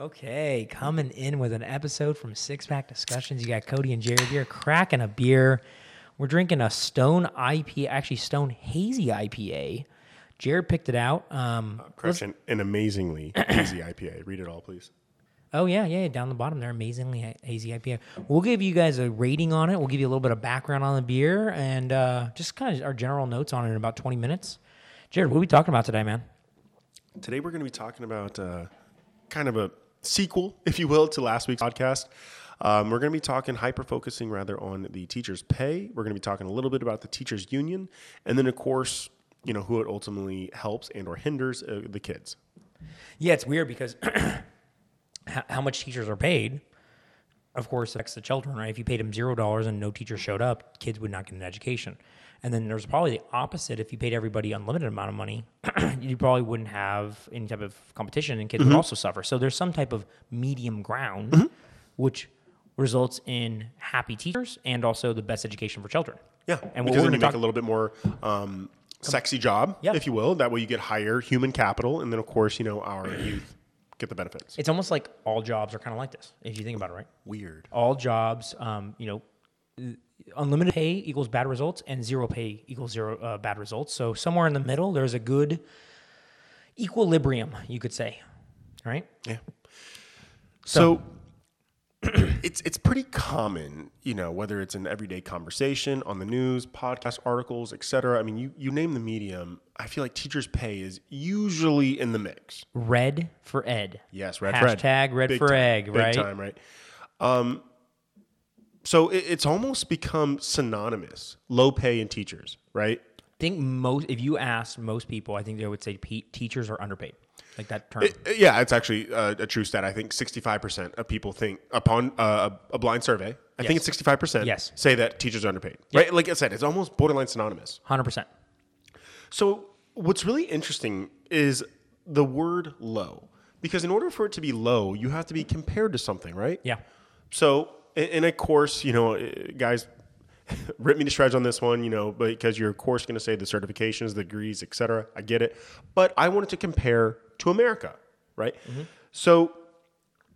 Okay, coming in with an episode from Six Pack Discussions. You got Cody and Jared here cracking a beer. We're drinking a Stone IPA, actually Stone Hazy IPA. Jared picked it out. Um, Correction, an amazingly hazy IPA. Read it all, please. oh yeah, yeah, down the bottom there, amazingly hazy IPA. We'll give you guys a rating on it. We'll give you a little bit of background on the beer and uh, just kind of our general notes on it in about twenty minutes. Jared, what are we talking about today, man? Today we're going to be talking about uh, kind of a sequel, if you will, to last week's podcast. Um, we're going to be talking, hyper focusing rather on the teachers' pay. We're going to be talking a little bit about the teachers' union, and then of course, you know who it ultimately helps and or hinders uh, the kids. Yeah, it's weird because how, much teachers are paid, of course, affects the children, right? If you paid them zero dollars and no teacher showed up, kids would not get an education. And then there's probably the opposite. If you paid everybody unlimited amount of money, you probably wouldn't have any type of competition, and kids would also suffer. So there's some type of medium ground, which results in happy teachers and also the best education for children. Yeah, and because we're then you gonna make talk- a little bit more um, sexy job, Yep. if you will. That way you get higher human capital, and then of course, you know our youth get the benefits. It's almost like all jobs are kind of like this, if you think about it, right? Weird. all jobs, um, you know, unlimited pay equals bad results, and zero pay equals zero uh, bad results. So somewhere in the middle, there's a good equilibrium, you could say, right? Yeah. So, it's it's pretty common, you know, whether it's an everyday conversation on the news, podcast articles, etc. I mean, you you name the medium. I feel like teachers' pay is usually in the mix. Red for ed. Yes, red for ed. Hashtag red Big for time, egg, big right? time, right? Um, so it, it's almost become synonymous. Low pay in teachers, right? I think most, if you ask most people, I think they would say pe- teachers are underpaid, like that term. Uh, Yeah, it's actually uh, a true stat. I think 65% of people think, upon uh, a blind survey, I think it's 65% Yes. say that teachers are underpaid. Right? Like I said, it's almost borderline synonymous. Hundred percent. So, what's really interesting is the word low. Because in order for it to be low, you have to be compared to something, right? Yeah. So, in, in a course, you know, uh, guys, rip me to shreds on this one, you know, because you're of course going to say the certifications, the degrees, etc. I get it, but I wanted to compare to America, right? So,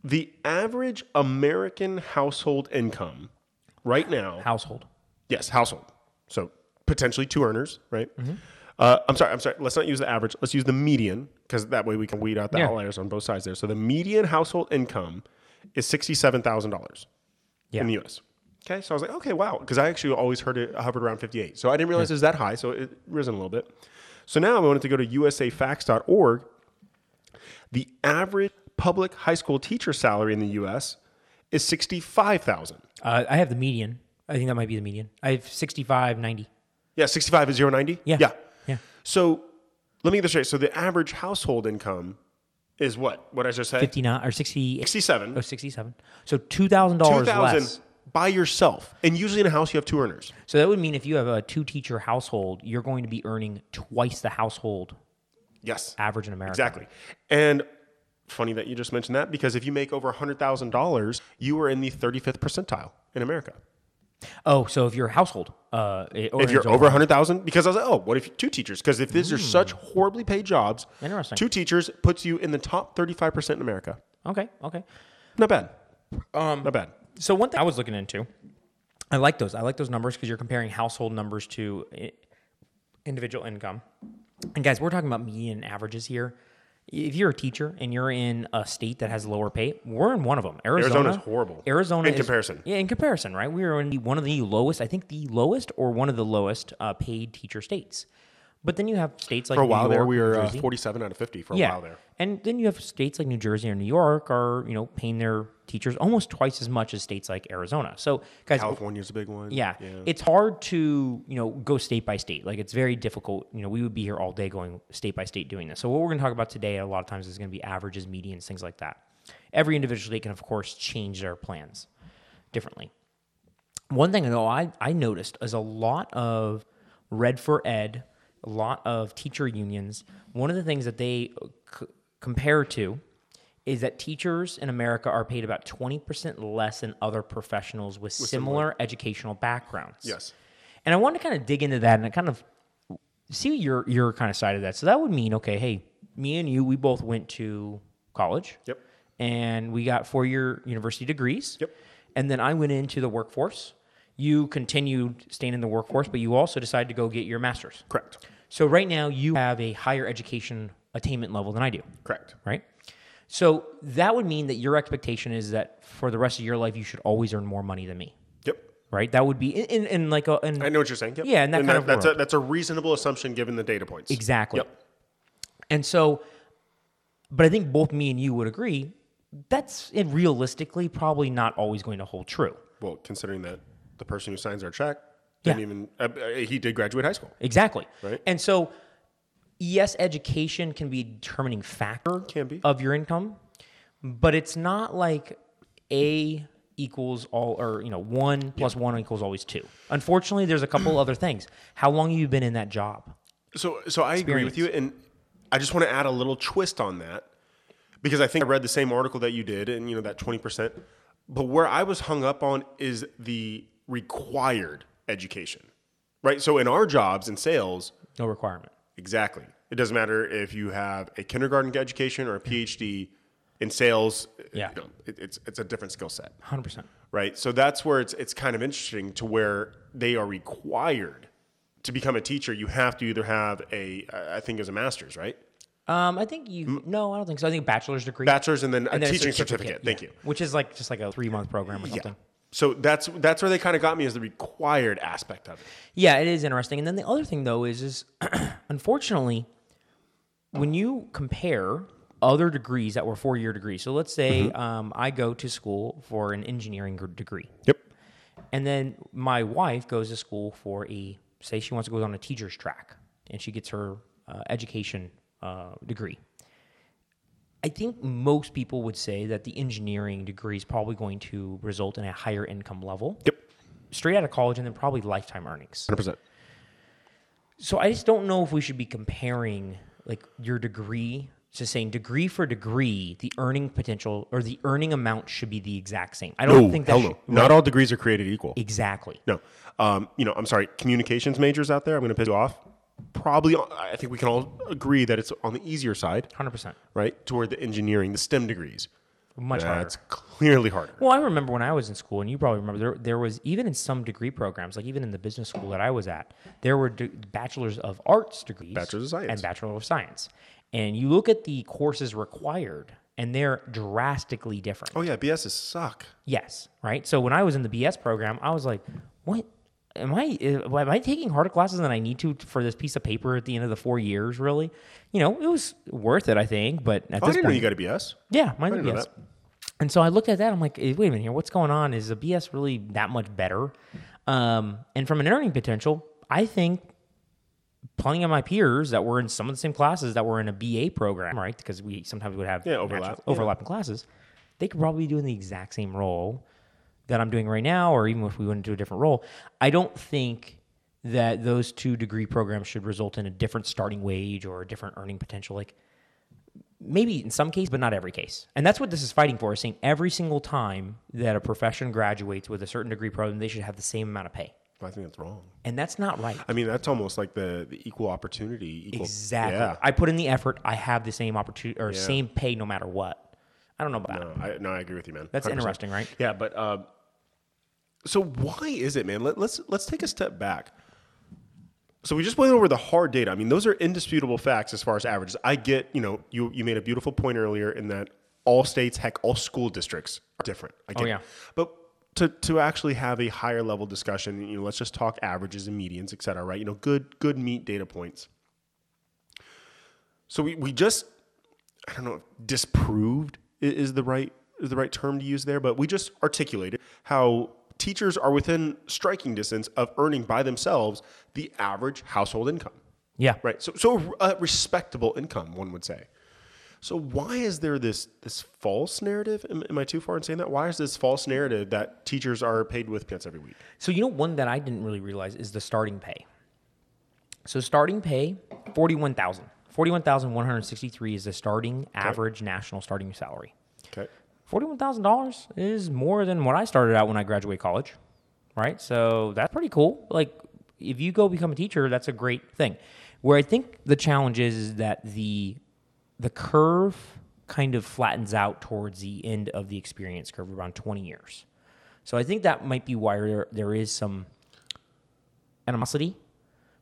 the average American household income right now, Household. yes, household, so potentially two earners, right? Uh, I'm sorry, I'm sorry. Let's not use the average. Let's use the median because that way we can weed out the Yeah. outliers on both sides there. So the median household income is sixty-seven thousand dollars Yeah. in the U.S. Okay, so I was like, okay, wow, because I actually always heard it hovered around 58. So I didn't realize it was that high, so it risen a little bit. So now I wanted to go to usafacts.org. The average public high school teacher salary in the U.S. is 65,000. Uh, I have the median. I think that might be the median. I have 65, 90. Yeah, 65 is 090? Yeah. Yeah. Yeah. So let me get this straight. So the average household income is what? What did I just say? 59 or 60, 67. oh, 67. So $2,000 less. 2000 by yourself. And usually in a house, you have two earners. So that would mean if you have a two teacher household, you're going to be earning twice the household Yes. average in America. Exactly. And funny that you just mentioned that because if you make over $100,000, you are in the 35th percentile in America. Oh, so if you're a household, uh, If you're it's over 100,000, because I was like, oh, what if two teachers? Because if these are such horribly paid jobs, Interesting. two teachers puts you in the top 35% in America. Okay, okay. Not bad. Um, Not bad. So one thing I was looking into, I like those. I like those numbers because you're comparing household numbers to individual income. And guys, we're talking about median averages here. If you're a teacher and you're in a state that has lower pay, we're in one of them. Arizona, Arizona's horrible. Arizona In is- comparison. yeah, in comparison, right? We are in one of the lowest, I think, the lowest or one of the lowest uh, paid teacher states. But then you have states like For a New while there, we were uh, 47 out of 50 for a yeah. while there. And then you have states like New Jersey or New York are, you know, paying their teachers almost twice as much as states like Arizona. So, guys, California's a big one. yeah, it's hard to, you know, go state by state. Like it's very difficult. You know, we would be here all day going state by state doing this. So what we're going to talk about today a lot of times is going to be averages, medians, things like that. Every individual state can of course change their plans differently. One thing though I, I noticed is a lot of Red for Ed, a lot of teacher unions. One of the things that they uh, c- compare to is that teachers in America are paid about 20% less than other professionals with, similar, educational backgrounds. Yes. And I want to kind of dig into that and kind of see your your kind of side of that. So that would mean, okay, hey, me and you, we both went to college. Yep. and we got four year university degrees. Yep. And then I went into the workforce. You continued staying in the workforce, but you also decided to go get your master's. Correct. So right now you have a higher education attainment level than I do, Correct. right? So that would mean that your expectation is that for the rest of your life you should always earn more money than me, Yep. right? That would be in, in, in like a in, I know what you're saying. Yep. Yeah, and that kind of that's a that's a reasonable assumption given the data points. exactly. Yep. And so, but I think both me and you would agree that's it realistically probably not always going to hold true. Well, considering that the person who signs our check didn't Yeah. even uh, uh, he did graduate high school. Exactly. Right. And so, yes, education can be a determining factor Can be. of your income, but it's not like A equals all, or you know, one plus one equals always two. Unfortunately, there's a couple other things. How long have you been in that job? So, so I agree with you, and I just want to add a little twist on that because I think I read the same article that you did, and you know that twenty percent. But where I was hung up on is the required education, right? So in our jobs in sales, No requirement. Exactly, it doesn't matter if you have a kindergarten education or a PhD in sales. Yeah. you know, it, it's it's a different skill set Hundred percent. right? So that's where it's it's kind of interesting to where they are required to become a teacher. You have to either have a I think as a master's, right? Um, I think you. No, I don't think so. I think a bachelor's degree. Bachelor's and then a then teaching certificate. Thank yeah. you. Which is like just like a three month program or something. So that's that's where they kind of got me as the required aspect of it. Yeah, it is interesting. And then the other thing though is is unfortunately when you compare other degrees that were four year degrees. So let's say um, I go to school for an engineering degree, Yep. and then my wife goes to school for a say she wants to go on a teacher's track, and she gets her uh, education uh, degree. I think most people would say that the engineering degree is probably going to result in a higher income level. Yep. Straight out of college, and then probably lifetime earnings. Hundred percent. So I just don't know if we should be comparing like your degree to saying degree for degree, the earning potential or the earning amount should be the exact same. I don't No, think that should, no. Not all degrees are created equal. exactly. No. Um, you know, I'm sorry, communications majors out there, I'm going to piss you off. Probably, I think we can all agree that it's on the easier side, Hundred percent. right? Toward the engineering, the STEM degrees. Much harder. That's clearly harder. Well, I remember when I was in school, and you probably remember there, there was even in some degree programs, like even in the business school that I was at, there were de- bachelors of arts degrees, Bachelors of Science. and bachelor of science. And you look at the courses required, and they're drastically different. Oh yeah, BSs suck. Yes, right. So when I was in the BS program, I was like, "What? Am I? Am I taking harder classes than I need to for this piece of paper at the end of the four years? Really? You know, it was worth it, I think. But at Oh, I this didn't know point, you got a BS. yeah, mine's a BS. And so I looked at that. I'm like, "Eh, wait a minute here. What's going on? Is a BS really that much better? Um, and from an earning potential, I think plenty of my peers that were in some of the same classes that were in a BA program, right? Because we sometimes would have Yeah, overlap. overlapping classes. They could probably be doing the exact same role that I'm doing right now, or even if we went into a different role. I don't think that those two degree programs should result in a different starting wage or a different earning potential. Like maybe in some case, but not every case. And that's what this is fighting for, is saying every single time that a profession graduates with a certain degree program, they should have the same amount of pay. I think that's wrong. And that's not right. I mean, that's almost like the, the equal opportunity. Equal, Exactly. Yeah. I put in the effort. I have the same opportunity or same pay no matter what. I don't know about that. No, I, no, I agree with you, man. That's 100%. interesting, right? Yeah, but uh, so why is it, man? Let, let's let's take a step back. So we just went over the hard data. I mean, those are indisputable facts as far as averages. I get, you know, you you made a beautiful point earlier in that all states, heck, all school districts are different. I get Oh, it. yeah. But to to actually have a higher level discussion, you know, let's just talk averages and medians, et cetera, right? You know, good good meat data points. So we, we just I don't know if disproved is the right is the right term to use there, but we just articulated how teachers are within striking distance of earning by themselves the average household income. Yeah. Right. So so a respectable income, one would say. So why is there this this false narrative? Am, am I too far in saying that? Why is this false narrative that teachers are paid with peanuts every week? So you know one that I didn't really realize is the starting pay. So starting pay, thousand. Forty-one thousand one hundred sixty-three is the starting average national starting salary. Okay. Forty-one thousand dollars is more than what I started out when I graduated college, right? So that's pretty cool. Like if you go become a teacher, that's a great thing. Where I think the challenge is, is that the the curve kind of flattens out towards the end of the experience curve around 20 years. So I think that might be why there, there is some animosity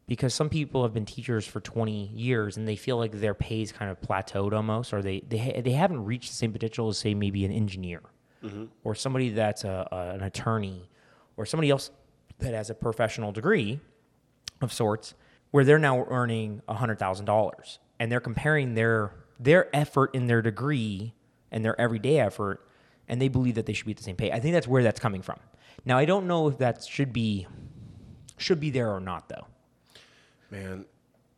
because some people have been teachers for 20 years and they feel like their pay is kind of plateaued almost or they they, ha- they haven't reached the same potential as say maybe an engineer mm-hmm. or somebody that's a, a, an attorney or somebody else that has a professional degree of sorts where they're now earning $100,000 and they're comparing their their effort in their degree and their everyday effort and they believe that they should be at the same pay. I think that's where that's coming from. Now I don't know if that should be should be there or not though. Man,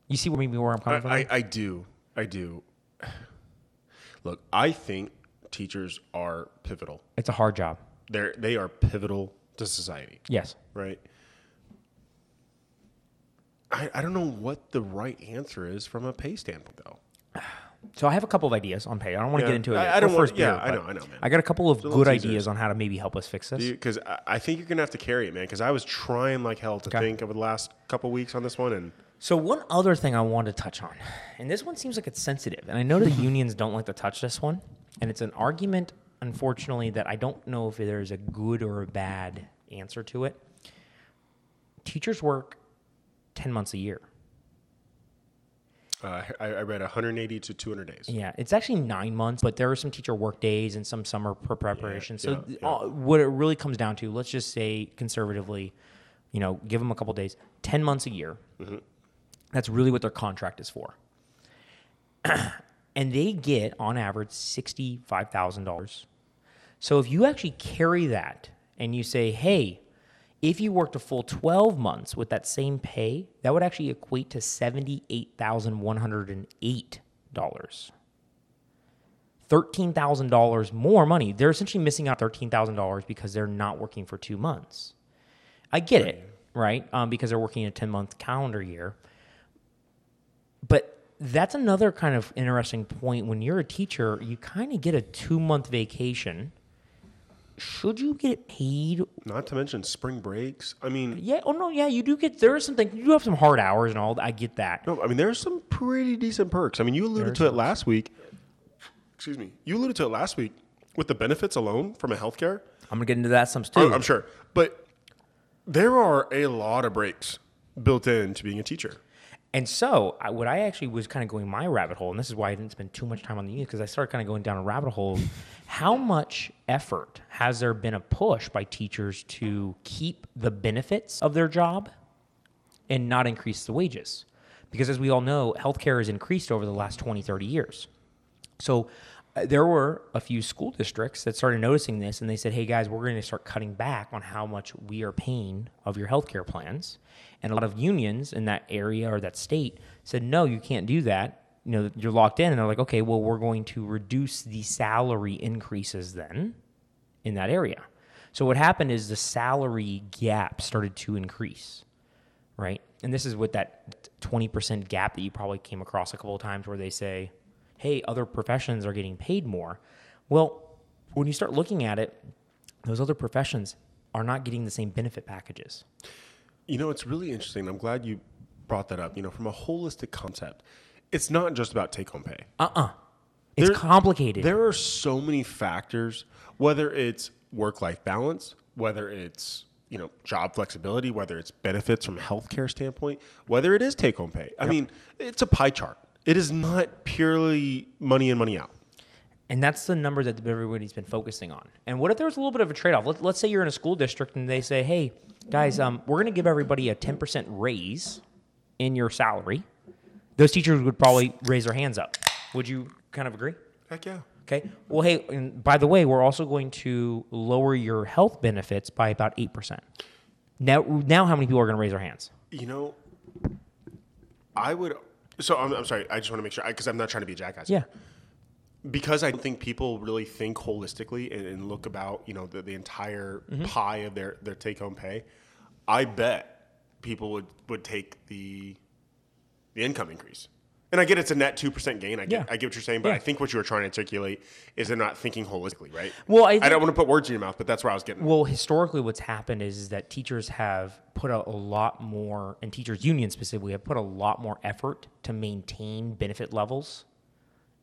You see where maybe where I'm I, coming from? I, I do. I do. Look, I think teachers are pivotal. it's a hard job. They're they are pivotal to society, Yes. right? I, I don't know what the right answer is from a pay standpoint, though. So I have a couple of ideas on pay. I don't want to Yeah. get into it. I-. I don't want- first, yeah, Beer, I know, I know, man. I got a couple of good ideas on how to maybe help us fix this. Because I, I think you're gonna have to carry it, man. Because I was trying like hell to Okay. think over the last couple weeks on this one, and So one other thing I want to touch on, and this one seems like it's sensitive, and I know the unions don't like to touch this one, and it's an argument, unfortunately, that I don't know if there's a good or a bad answer to it. Teachers work ten months a year. Uh, I, I read 180 to 200 days. Yeah, it's actually nine months, but there are some teacher work days and some summer pre- preparation. so yeah, th- yeah. uh, what it really comes down to, let's just say conservatively, you know, give them a couple days, ten months a year. Mm-hmm. That's really what their contract is for. and they get on average sixty-five thousand dollars. So if you actually carry that and you say, hey, if you worked a full 12 months with that same pay, that would actually equate to $78,108. $13,000 more money. They're essentially missing out $13,000 because they're not working for two months. I get it, right? Um, because they're working a 10 month calendar year. But that's another kind of interesting point. When you're a teacher, you kind of get a two month vacation. Should you get paid Not to mention spring breaks. I mean, yeah. Oh no. Yeah. You do get. There are some things. You do have some hard hours and all. I get that. no, I mean there's some pretty decent perks. I mean, you alluded to it last week. Excuse me. You alluded to it last week with the benefits alone from a healthcare. I'm gonna get into that some too. I'm, I'm sure, but there are a lot of breaks built into being a teacher. And so, I, what I actually was kind of going my rabbit hole, and this is why I didn't spend too much time on the union because I started kind of going down a rabbit hole. How much effort has there been a push by teachers to keep the benefits of their job and not increase the wages? Because as we all know, healthcare has increased over the last 20, 30 years. So there were a few school districts that started noticing this and they said, hey guys, we're going to start cutting back on how much we are paying of your healthcare plans. And a lot of unions in that area or that state said, no, you can't do that. You know, you're locked in. And they're like, okay, well, we're going to reduce the salary increases then in that area. So what happened is the salary gap started to increase right? And this is with that 20% gap that you probably came across a couple of times where they say, hey, other professions are getting paid more. Well, when you start looking at it, those other professions are not getting the same benefit packages. You know, it's really interesting. I'm glad you brought that up. You know, from a holistic concept, it's not just about take home pay. Uh uh It's There- complicated. There are so many factors, whether it's work life balance, whether it's you know job flexibility, whether it's benefits from a healthcare standpoint, whether it is take home pay. I mean, it's a pie chart. It is not purely money in, money out. And that's the number that everybody's been focusing on. And what if there was a little bit of a trade off? Let, let's say you're in a school district and they say, hey, guys, um, we're going to give everybody a 10% raise in your salary. Those teachers would probably raise their hands up. Would you kind of agree? Heck yeah. Okay. Well, hey, and by the way, we're also going to lower your health benefits by about 8%. Now, now how many people are going to raise their hands? You know, I would. So I'm, I'm sorry. I just want to make sure because I'm not trying to be a jackass. Yeah. because I don't think people really think holistically and, and look about you know the, the entire Mm-hmm. pie of their, their take home pay. I bet people would, would take the the income increase. And I get it's a net two percent gain. I get Yeah. I get what you're saying, but Yeah. I think what you were trying to articulate is they're not thinking holistically, right? Well, I I don't want to put words in your mouth, but that's where I was getting. Well, historically, what's happened is, is that teachers have put a, a lot more, and teachers unions specifically have put a lot more effort to maintain benefit levels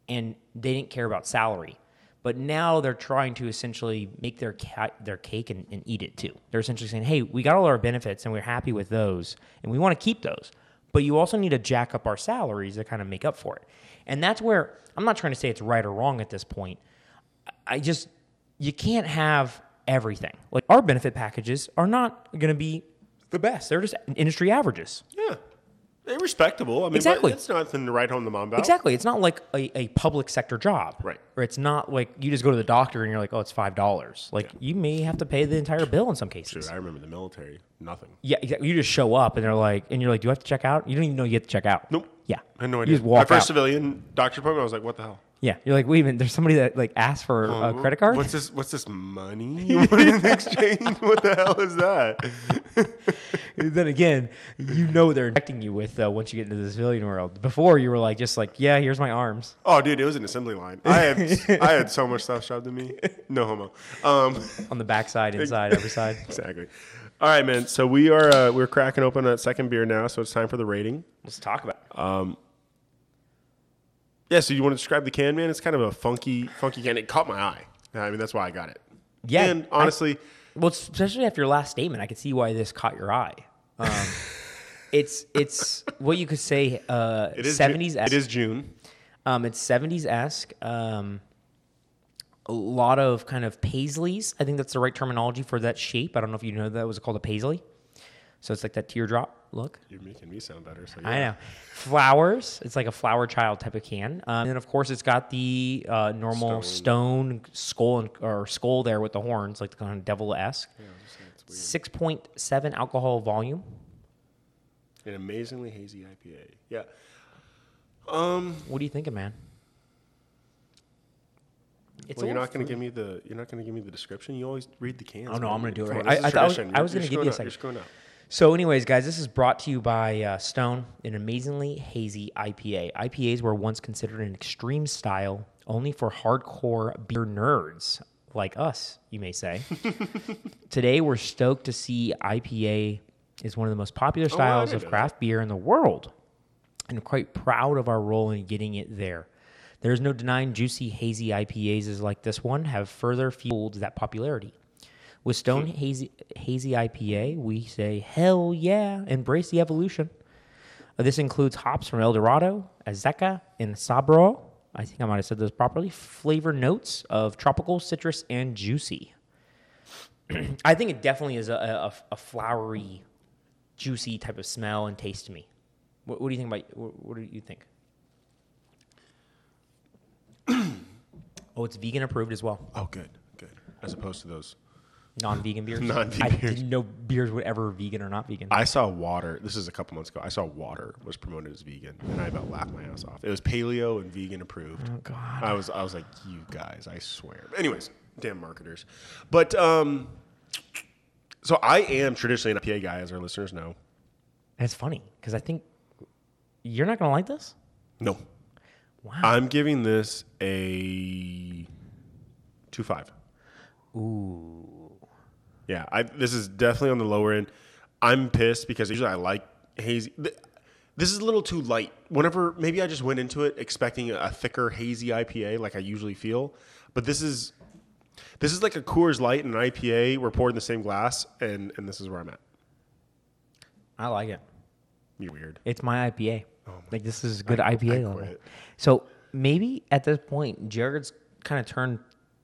and they didn't care about salary. But now they're trying to essentially make their ca- their cake and, and eat it too. They're essentially saying, "Hey, we got all our benefits and we're happy with those, and we want to keep those. But you also need to jack up our salaries to kind of make up for it." And that's where I'm not trying to say it's right or wrong at this point. I just you can't have everything. Like our benefit packages are not going to be the best. They're just industry averages. Yeah. They're respectable. I mean, Exactly. it's nothing to write home the mom about. Exactly. It's not like a, a public sector job. Right. Or it's not like you just go to the doctor and you're like, oh, it's five dollars. Like you may have to pay the entire bill in some cases. Dude, I remember the military. Nothing. Yeah, exactly. You just show up and they're like, and you're like, do I have to check out? You don't even know you have to check out. Nope. Yeah. I had no You idea. just walk My first out. civilian doctor appointment, I was like, what the hell? Yeah. You're like, wait a minute. There's somebody that like asked for a credit card. What's this? What's this money you want in exchange? what the hell is that? Then again, you know they're injecting you with uh, once you get into the civilian world. Before you were like, just like, yeah, here's my arms Oh, dude, it was an assembly line. I had I had so much stuff shoved in me. No homo. Um, on the backside, inside, every side. exactly. All right, man. So we are uh, we're cracking open that second beer now. So it's time for the rating. Let's talk about. It. Yeah. So you want to describe the can, man? It's kind of a funky, funky can. It caught my eye. I mean, that's why I got it. Yeah, And I- honestly, Well, especially after your last statement, I could see why this caught your eye. Um, it's it's what you could say uh, it is Ju- seventies. It is June. Um, it's seventies esque. Um, a lot of kind of paisleys. I think that's the right terminology for that shape. I don't know if you know that was called a paisley. So it's like that teardrop look. You're making me sound better. So I know. Flowers. It's like a flower child type of can. Um, and then of course it's got the uh, normal stone, skull and, or skull there with the horns, like the kind of devil esque. Six point seven alcohol volume. An amazingly hazy IPA. Yeah. Um. What do you thinking, man? It's well, you're not going to give me the you're not going to give me the description. You always read the cans. Oh, no, man. I'm gonna do it right- I- I I was- I was gonna give you a second. You're screwing up. So, anyways, guys, this is brought to you by uh, Stone, an amazingly hazy IPA. IPAs were once considered an extreme style only for hardcore beer nerds like us, you may say. Today, we're stoked to see IPA is one of the most popular Oh, styles didn't of craft beer in the world, and quite proud of our role in getting it there. There's no denying juicy, hazy IPAs like this one have further fueled that popularity. With Stone Hazy, Hazy IPA, we say, hell yeah, embrace the evolution. Uh, this includes hops from El Dorado, Azacca, and Sabro. I think I might have said those properly. Flavor notes of tropical, citrus, and juicy. I think it definitely is a, a, a flowery, juicy type of smell and taste to me. What, what do you think about? What, what do you think? oh, it's vegan approved as well. Oh, good, good. As opposed to those. Non-vegan beers. Non-vegan I beers. didn't know beers were ever vegan or not vegan. I saw water. This is a couple months ago. I saw water was promoted as vegan, and I about laughed my ass off. It was paleo and vegan approved. oh God. I was I was like, you guys, I swear. But anyways, damn marketers. But um, so I am traditionally an IPA guy, as our listeners know. And it's funny because I think you're not gonna like this. No, Wow. I'm giving this a two five. Ooh. Yeah, I, this is definitely on the lower end. I'm pissed because usually I like hazy. This is a little too light. Whenever maybe I just went into it expecting a thicker hazy IPA like I usually feel, but this is this is like a Coors Light and an IPA were poured in the same glass, and and this is where I'm at. I like it. You're weird. It's my IPA. Oh like this is a good I- IPA I level. So maybe at this point, Jared's kind of turned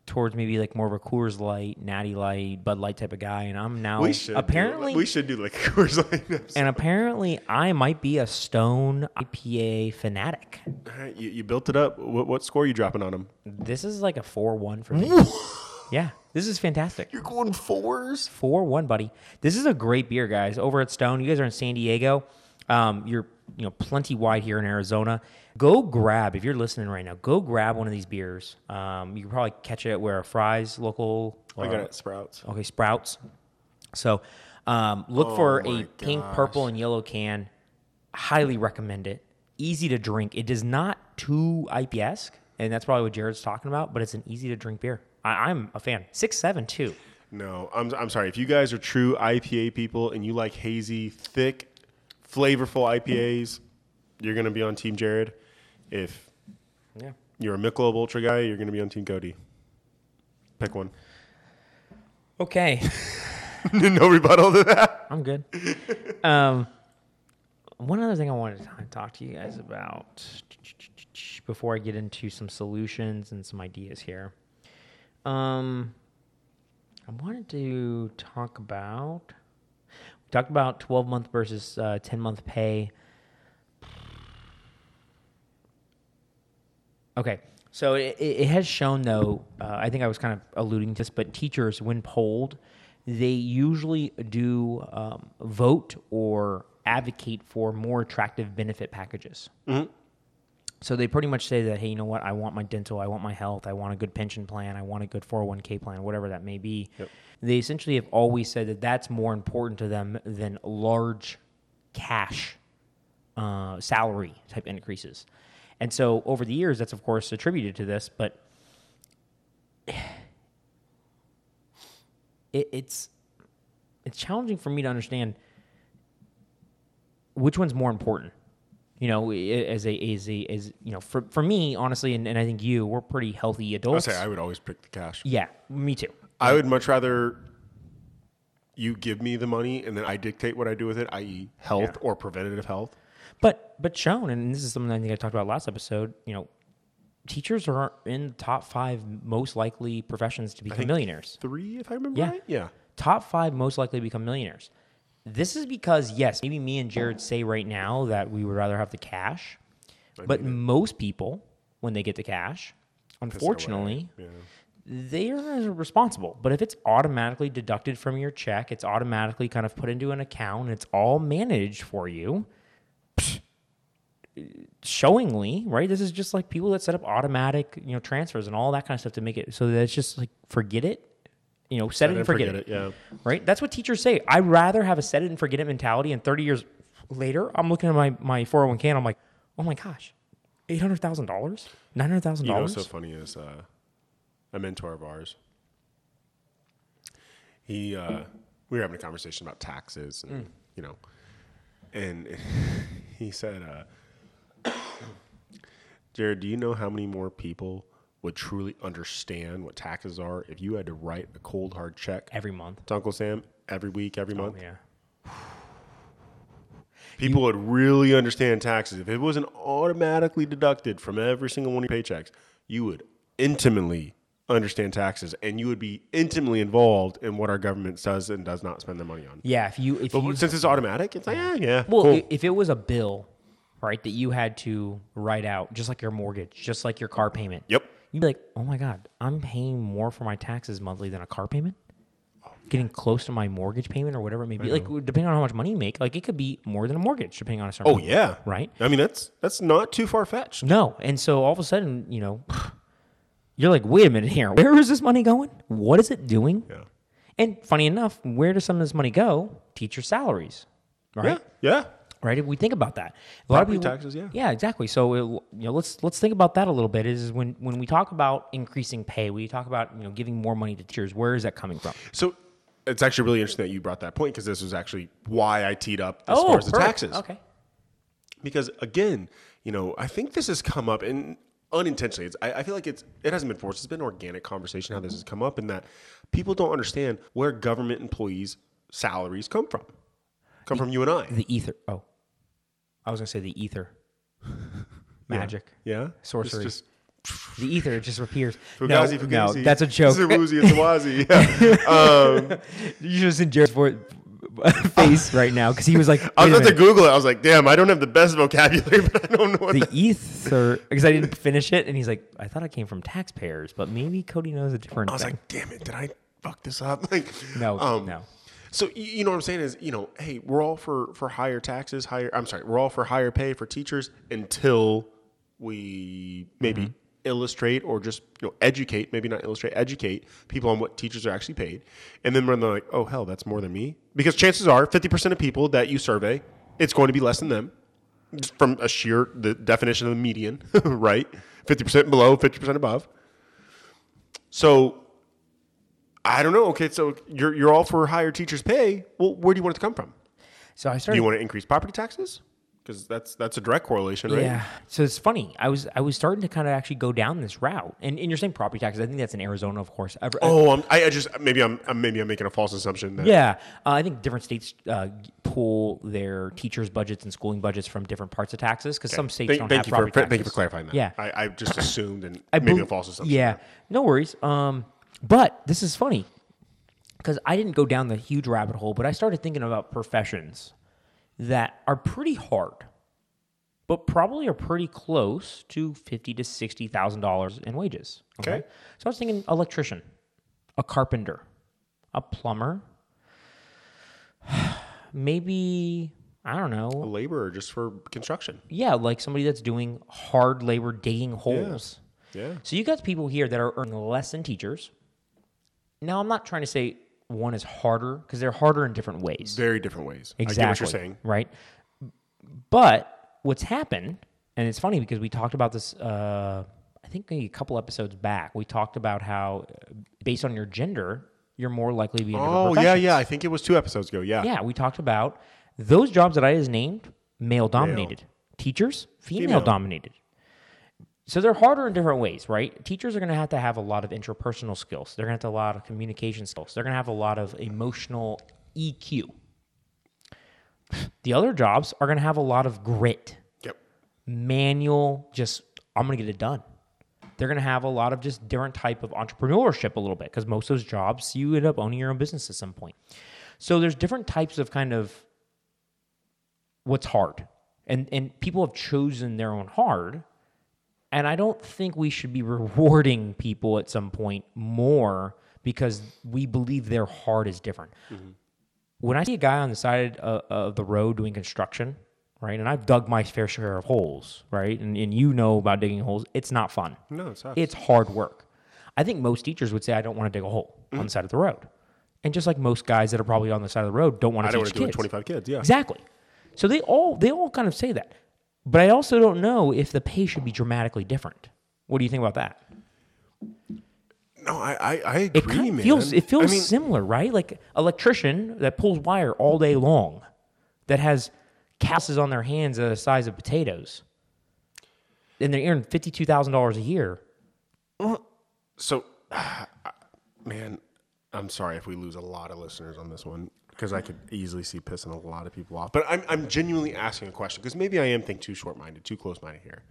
towards maybe like more of a Coors Light, Natty Light, Bud Light type of guy, and I'm now We should do- apparently we should do like Coors Light. episode. and apparently I might be a Stone IPA fanatic. Right, you, you built it up. What, what score are you dropping on them? This is like a four one for me. yeah, this is fantastic. You're going fours. Four one, buddy. This is a great beer, guys. Over at Stone, you guys are in San Diego. Um, you're you know plenty wide here in Arizona. Go grab if you're listening right now. Go grab one of these beers. Um, you can probably catch it where Fry's local. I got or- it, Sprouts. Okay, Sprouts. So um, look for Oh my a pink, purple, and yellow can. Highly recommend it. Easy to drink. It is not too IPS, and that's probably what Jared's talking about. But it's an easy to drink beer. I, I'm a fan. Six seven too. No, I'm, I'm sorry. If you guys are true IPA people and you like hazy, thick, flavorful IPAs, you're going to be on Team Jared. If Yeah. You're a Michelob Ultra guy. You're going to be on Team Cody. Pick one. Okay, no rebuttal to that. I'm good. Um, one other thing I wanted to talk to you guys about before I get into some solutions and some ideas here. Um, I wanted to talk about talked about 12 month versus uh, 10 month pay. Okay, so it, it has shown though. Uh, I think I was kind of alluding to this, but teachers, when polled, they usually do um, vote or advocate for more attractive benefit packages. So they pretty much say that, hey, you know what? I want my dental, I want my health, I want a good pension plan, I want a good 401k plan, whatever that may be. They essentially have always said that that's more important to them than large cash uh, salary type increases. And so over the years, that's of course attributed to this, but it, it's it's challenging for me to understand which one's more important. You know, as a as a as you know, for for me, honestly, and, and I think you, we're pretty healthy adults. I say I would always pick the cash. yeah, me too. I would much rather you give me the money and then I dictate what I do with it, i.e., health Yeah. or preventative health. But but shown, and this is something I think I talked about last episode. You know, teachers are in the top five most likely professions to become millionaires. Three, if I remember Yeah. right. Yeah. Top five most likely to become millionaires. This is because yes, maybe me and Jared say right now that we would rather have the cash, but most people, when they get the cash, unfortunately, Yeah. they are responsible. But if it's automatically deducted from your check, it's automatically kind of put into an account, and it's all managed for you. psh, Showingly, right? This is just like people that set up automatic, you know, transfers and all that kind of stuff to make it so that it's just like forget it, you know, set, it and forget, it, Yeah. right? That's what teachers say. I'd rather have a set it and forget it mentality, and 30 years later, I'm looking at my my 401k and I'm like, oh my gosh, eight hundred thousand dollars, $900,000?" You know what's so funny is uh, a mentor of ours. He, uh, we were having a conversation about taxes, and Mm. you know, and he said, uh, "Jared, do you know how many more people would truly understand what taxes are if you had to write a cold hard check every month. to Uncle Sam every week, every Oh, month? yeah. People would really understand taxes if it wasn't automatically deducted from every single one of your paychecks. You would intimately understand taxes, and you would be intimately involved in what our government does and does not spend their money on. Yeah, if you if But you since it's automatic, it's like, yeah, yeah. well, cool. if it was a bill, right, that you had to write out, just like your mortgage, just like your car payment. Yep. You'd be like, oh my god, I'm paying more for my taxes monthly than a car payment. Oh, Getting close to my mortgage payment or whatever it may be. Like mm-hmm. depending on how much money you make, like it could be more than a mortgage depending on a certain. oh yeah, Right. I mean, that's that's not too far fetched. No, and so all of a sudden, you know, you're like, wait a minute here, where is this money going? What is it doing? Yeah. And funny enough, where does some of this money go? Teacher salaries, right? Yeah, yeah. Right. If we think about that, a lot of Property people- taxes, yeah. yeah, exactly. So it, you know, let's let's think about that a little bit. Is when when we talk about increasing pay, we talk about you know giving more money to teachers. Where is that coming from? So it's actually really interesting that you brought that point because this was actually why I teed up as oh, far as the perfect. taxes. Okay. because again, you know, I think this has come up and unintentionally. It's, I, I feel like it's it hasn't been forced. It's been an organic conversation how this has come up, and that people don't understand where government employees' salaries come from. Come from you and I. The ether. Oh, I was gonna say the ether. Magic. Yeah, Sorcery. Just, The ether just appears. Fugazi, no, no, Fugazi. that's a joke. It's a woozy, it's a wazi. Yeah. you should have seen Jared's face right now because he was like, I was "Wait about to Google it. I was like, damn, I don't have the best vocabulary, but I don't know what the that ether because I didn't finish it, and he's like, I thought it came from taxpayers, but maybe Cody knows a different I was thing. like, damn it, did I fuck this up? Like, no, um, no. So you know what I'm saying is, you know, hey, we're all for for higher taxes, higher. I'm sorry, we're all for higher pay for teachers until we maybe Mm-hmm. illustrate or just you know educate, maybe not illustrate, educate people on what teachers are actually paid, and then when they're like, oh hell, that's more than me, because chances are, 50 percent of people that you survey, it's going to be less than them, just from a sheer the definition of the median, right? 50 percent below, 50 percent above. So I don't know. Okay, so you're you're all for higher teachers' pay. Well, where do you want it to come from? So I Do started. you want to increase property taxes? because that's that's a direct correlation, right? Yeah. So it's funny. I was I was starting to kind of actually go down this route, and, and you're saying property taxes. I think that's in Arizona, of course. Ever- Oh, I'm, I, I just maybe I'm, I'm maybe I'm making a false assumption. That, Yeah, uh, I think different states uh, pull their teachers' budgets and schooling budgets from different parts of taxes because some states Thank, don't thank have you for property taxes. thank you for clarifying that. Yeah. I, I just assumed and I maybe a false assumption. Yeah, no worries. Um, but this is funny because I didn't go down the huge rabbit hole, but I started thinking about professions that are pretty hard, but probably are pretty close to fifty to sixty thousand dollars in wages. Okay. so I was thinking electrician, a carpenter, a plumber, maybe I don't know, a laborer just for construction. yeah, like somebody that's doing hard labor digging holes. Yeah. So you got people here that are earning less than teachers. Now I'm not trying to say one is harder because they're harder in different ways. Very different ways. exactly. I get what you're saying. Right. But what's happened, and it's funny because we talked about this uh, I think maybe a couple episodes back, we talked about how uh, based on your gender, you're more likely to be in Oh yeah, yeah. I think it was two episodes ago. Yeah. Yeah, we talked about those jobs that I just named, male dominated. Teachers, female, Female. dominated. So they're harder in different ways, right? Teachers are going to have to have a lot of interpersonal skills. They're going to have a lot of communication skills. They're going to have a lot of emotional EQ. The other jobs are going to have a lot of grit, Yep. manual, just I'm going to get it done. They're going to have a lot of just different type of entrepreneurship a little bit because most of those jobs you end up owning your own business at some point. So there's different types of kind of what's hard. And and people have chosen their own hard. And I don't think we should be rewarding people at some point more because we believe their heart is different. Mm-hmm. When I see a guy on the side of, of the road doing construction, right, and I've dug my fair share of holes, right, and, and you know about digging holes, it's not fun. No, it's not. It's hard work. I think most teachers would say, I don't want to dig a hole on the mm-hmm. side of the road. And just like most guys that are probably on the side of the road don't want I to don't teach want to do it kids. 25 kids. Yeah. Exactly. So they all they all kind of say that. But I also don't know if the pay should be dramatically different. What do you think about that? No, I I, I It agree, kind of man. feels it feels I mean, similar, right? Like electrician that pulls wire all day long, that has calluses on their hands the size of potatoes, and they're earning fifty two thousand dollars a year. so, man, I'm sorry if we lose a lot of listeners on this one because I could easily see pissing a lot of people off. But I'm I'm genuinely asking a question because maybe I am thinking too short minded, too close minded here.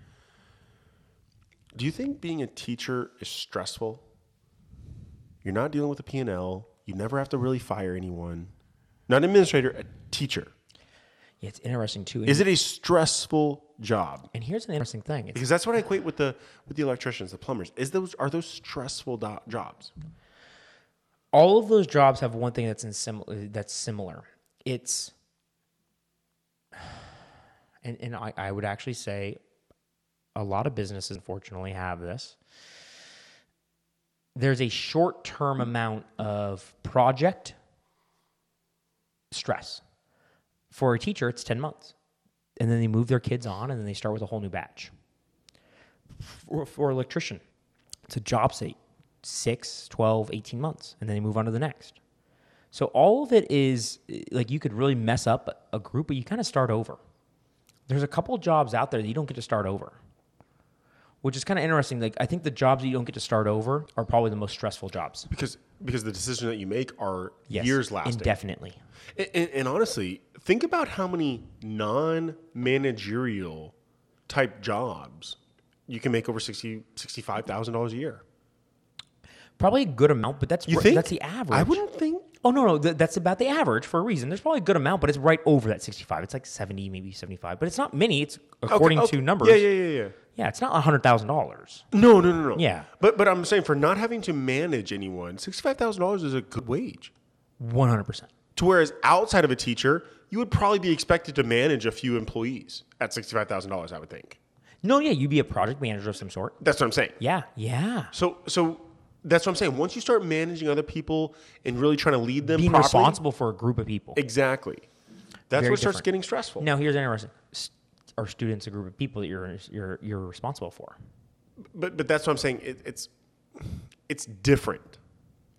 Do you think being a teacher is stressful? You're not dealing with a P&L. You never have to really fire anyone. Not an administrator, a teacher. Yeah, it's interesting too. Is it a stressful job? and here's an interesting thing. It's, Because that's what I equate with the with the electricians, the plumbers. Is those are those stressful do- jobs? All of those jobs have one thing that's in sim- that's similar. It's and, and I, I would actually say a lot of businesses unfortunately have this. There's a short term amount of project stress. For a teacher, it's 10 months. And then they move their kids on and then they start with a whole new batch. For, for electrician, it's a job site 6 12 18 months and then they move on to the next. So all of it is like you could really mess up a group but you kind of start over. There's a couple jobs out there that you don't get to start over which is kind of interesting. Like i think the jobs that you don't get to start over are probably the most stressful jobs. Because because the decisions that you make are yes, years lasting. indefinitely. And, and, and honestly, think about how many non-managerial type jobs you can make over 60 $65,000 a year. Probably a good amount but that's You ri- think? that's the average I wouldn't think. Oh no, no, th- that's about the average for a reason. There's probably a good amount, but it's right over that 65. It's like 70, maybe 75, but it's not many. It's according Okay, okay. to numbers. Yeah, yeah, yeah, yeah. Yeah, it's not hundred thousand dollars. No, no, no, no. Yeah. But but I'm saying for not having to manage anyone, sixty-five thousand dollars is a good wage. One hundred percent. To whereas outside of a teacher, you would probably be expected to manage a few employees at sixty-five thousand dollars. I would think. No, yeah, you'd be a project manager of some sort. That's what I'm saying. Yeah, yeah. So so that's what I'm saying. Once you start managing other people and really trying to lead them Being properly, responsible for a group of people. exactly. That's Very what starts different. getting stressful. Now, here's interesting: are students a group of people that you're you're you're responsible for? But but that's what I'm saying. It, it's it's different,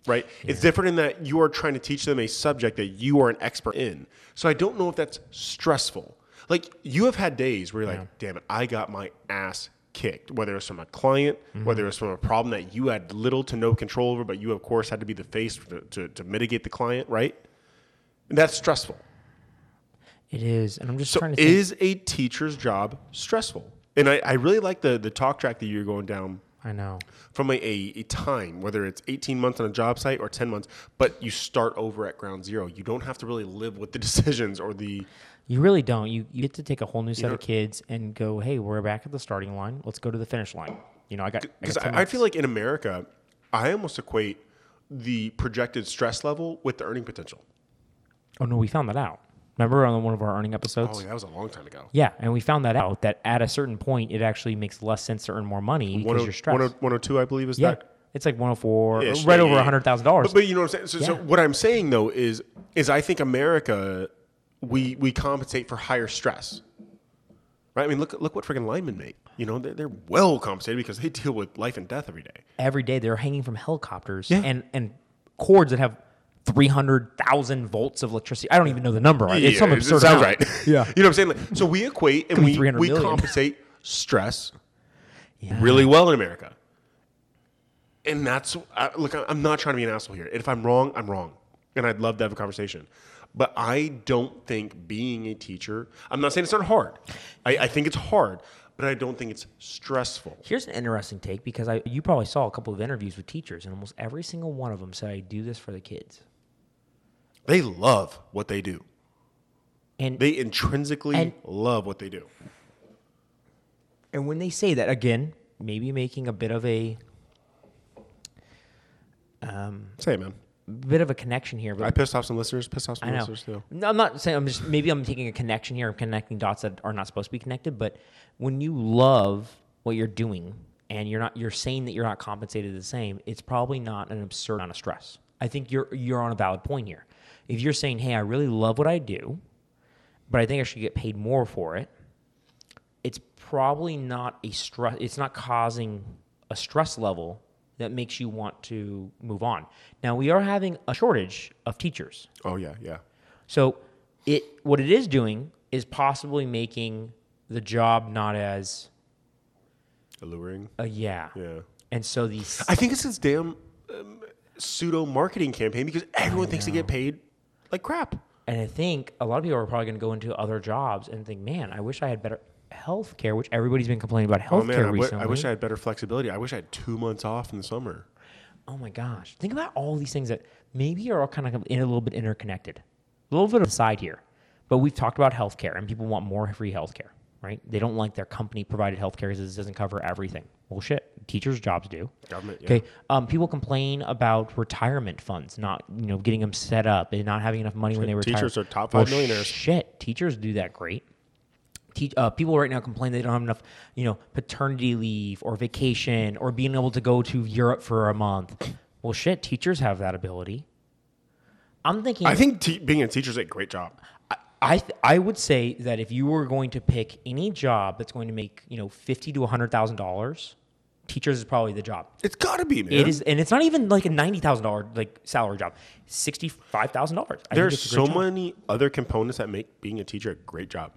right? It's different in that you are trying to teach them a subject that you are an expert in. So I don't know if that's stressful. Like you have had days where you're like, damn it, I got my ass kicked. Whether it's from a client, Mm-hmm. whether it's from a problem that you had little to no control over, but you of course had to be the face to, to, to mitigate the client, right? And that's stressful. It is, and I'm just So trying to think. is a teacher's job stressful? And I, I really like the the talk track that you're going down I know. from a, a, a time, whether it's 18 months on a job site or 10 months, but you start over at ground zero. You don't have to really live with the decisions or the. You really don't. You, you get to take a whole new set of kids and go, hey, we're back at the starting line. Let's go to the finish line. You know, I got. Because 10 I, I feel like in America, I almost equate the projected stress level with the earning potential. Oh no, we found that out. Remember on one of our earning episodes? Oh, yeah, that was a long time ago. Yeah, and we found that out that at a certain point, it actually makes less sense to earn more money because oh, you're stressed. 102, 102, I believe, is yeah, that it's like 104, Ish, right yeah, over yeah, yeah. hundred thousand dollars. But, but you know what I'm saying. So, so what I'm saying though is is I think America we we compensate for higher stress. Right? I mean, look look what freaking linemen make. You know, they're, they're well compensated because they deal with life and death every day. Every day they're hanging from helicopters Yeah. and and cords that have three hundred thousand volts of electricity. I don't even know the number. Right? it's some Yeah, it absurd. sounds amount. right. Yeah. you know what I'm saying? Like, so we equate and we we million. compensate stress Yeah. really well in America. And that's I, look. I'm not trying to be an asshole here. If I'm wrong, I'm wrong, and I'd love to have a conversation. But I don't think being a teacher. I'm not saying it's not hard. I, I think it's hard, but I don't think it's stressful. Here's an interesting take because I you probably saw a couple of interviews with teachers, and almost every single one of them said, "I do this for the kids." They love what they do. And They intrinsically And- love what they do. and when they say that again, maybe making a bit of a um, Say it, man. Bit of a connection here, but I pissed off some listeners. Pissed off some listeners too. No, I'm not saying I'm just maybe I'm taking a connection here. I'm connecting dots that are not supposed to be connected. But when you love what you're doing and you're not you're saying that you're not compensated the same, it's probably not an absurd amount of stress. I think you're you're on a valid point here. If you're saying, "Hey, I really love what I do, but I think I should get paid more for it," it's probably not a stress. It's not causing a stress level that makes you want to move on. Now we are having a shortage of teachers. Oh yeah, yeah. So it what it is doing is possibly making the job not as Alluring. uh, yeah. Yeah. And so these I think it's this damn um, pseudo marketing campaign because everyone thinks they get paid like crap. and I think a lot of people are probably going to go into other jobs and think, "Man, I wish I had better health care," which everybody's been complaining about Oh health man, care I, w- recently. I wish I had better flexibility. I wish I had two months off in the summer. Oh my gosh. Think about all these things that maybe are all kind of in a little bit interconnected. A little bit of aside here. But we've talked about healthcare and people want more free healthcare, right? They don't like their company provided healthcare because it doesn't cover everything. Well, shit. Teachers' jobs do. Government, yeah. Okay. Um, people complain about retirement funds not, you know, getting them set up and not having enough money when they retire. Teachers are top Well, five millionaires. Shit. Teachers do that great. Te- uh, people right now complain they don't have enough, you know, paternity leave or vacation or being able to go to Europe for a month. Well, shit, teachers have that ability. I'm thinking. I think te- being a teacher is a great job. I th- I would say that if you were going to pick any job that's going to make you know fifty to hundred thousand dollars, teachers is probably the job. It's got to be, man. It is, and it's not even like a ninety thousand dollar like salary job. Sixty five thousand dollars. There's so many other components that make being a teacher a great job.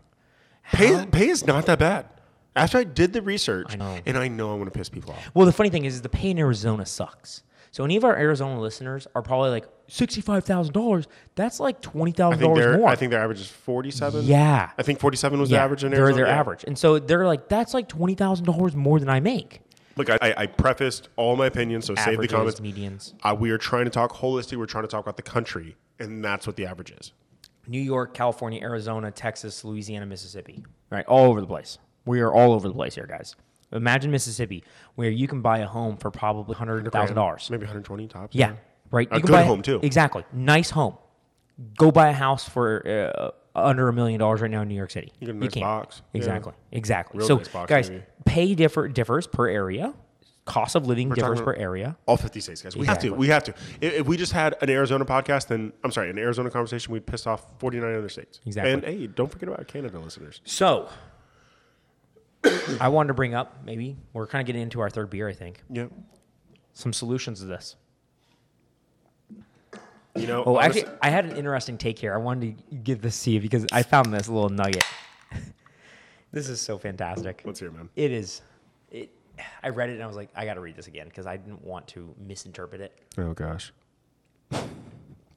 Pay, pay is not that bad. After I did the research, know. and I know I'm going to piss people off. Well, the funny thing is, is the pay in Arizona sucks. So any of our Arizona listeners are probably like sixty five thousand dollars. That's like twenty I thousand think dollars their more. I think their average is 47. yeah, I think 47 was the average in Arizona. they're their Yeah. average, and so they're like, that's like twenty thousand dollars more than I make. Look, I, I- I prefaced all my opinions, so save the Averages, comments. medians. Uh, we are trying to talk holistic. We're trying to talk about the country, and that's what the average is. New York, California, Arizona, Texas, Louisiana, Mississippi. Right, all over the place. We are all over the place here, guys. Imagine Mississippi, where you can buy a home for probably hundred thousand dollars. Maybe 120 tops. Yeah, right. A You can good buy home, too. Exactly, nice home. Go buy a house for uh, under a million dollars right now in New York City. You get a nice can't. box. Yeah. Exactly, exactly. Real so, nice box, guys, maybe. pay differ differs per area. Cost of living differs per area. All 50 states, guys. We have to. We have to. If, if we just had an Arizona podcast, then I'm sorry, an Arizona conversation, we'd piss off 49 other states. Exactly. And hey, don't forget about Canada listeners. So, I wanted to bring up maybe we're kind of getting into our third beer. I think Yep. some solutions to this. You know, Oh, honest- actually, I had an interesting take here. I wanted to give this to you because I found this little nugget. This is so fantastic. Let's hear, it, man. It is. It. I read it and I was like, I got to read this again because I didn't want to misinterpret it. Oh gosh.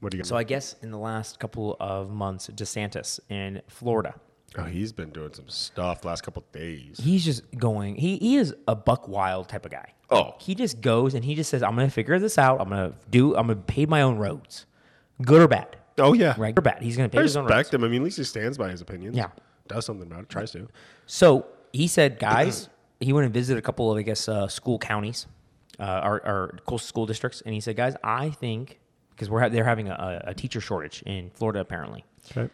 What do you? Got? So I guess in the last couple of months, DeSantis in Florida, oh, he's been doing some stuff the last couple of days. he's just going. He he is a buck wild type of guy. Oh. he just goes and he just says, "I'm going to figure this out. I'm going to do. I'm going to pave my own roads, good or bad, Oh yeah. right? Good or bad. He's going to I pave his own roads." respect him. I mean, at least he stands by his opinions. Yeah. Does something about it. Tries to. So he said, guys, he went and visited a couple of, I guess, uh, school counties, uh, our, our coastal school districts, and he said, guys, I think because we're ha- they're having a, a teacher shortage in Florida apparently. Okay.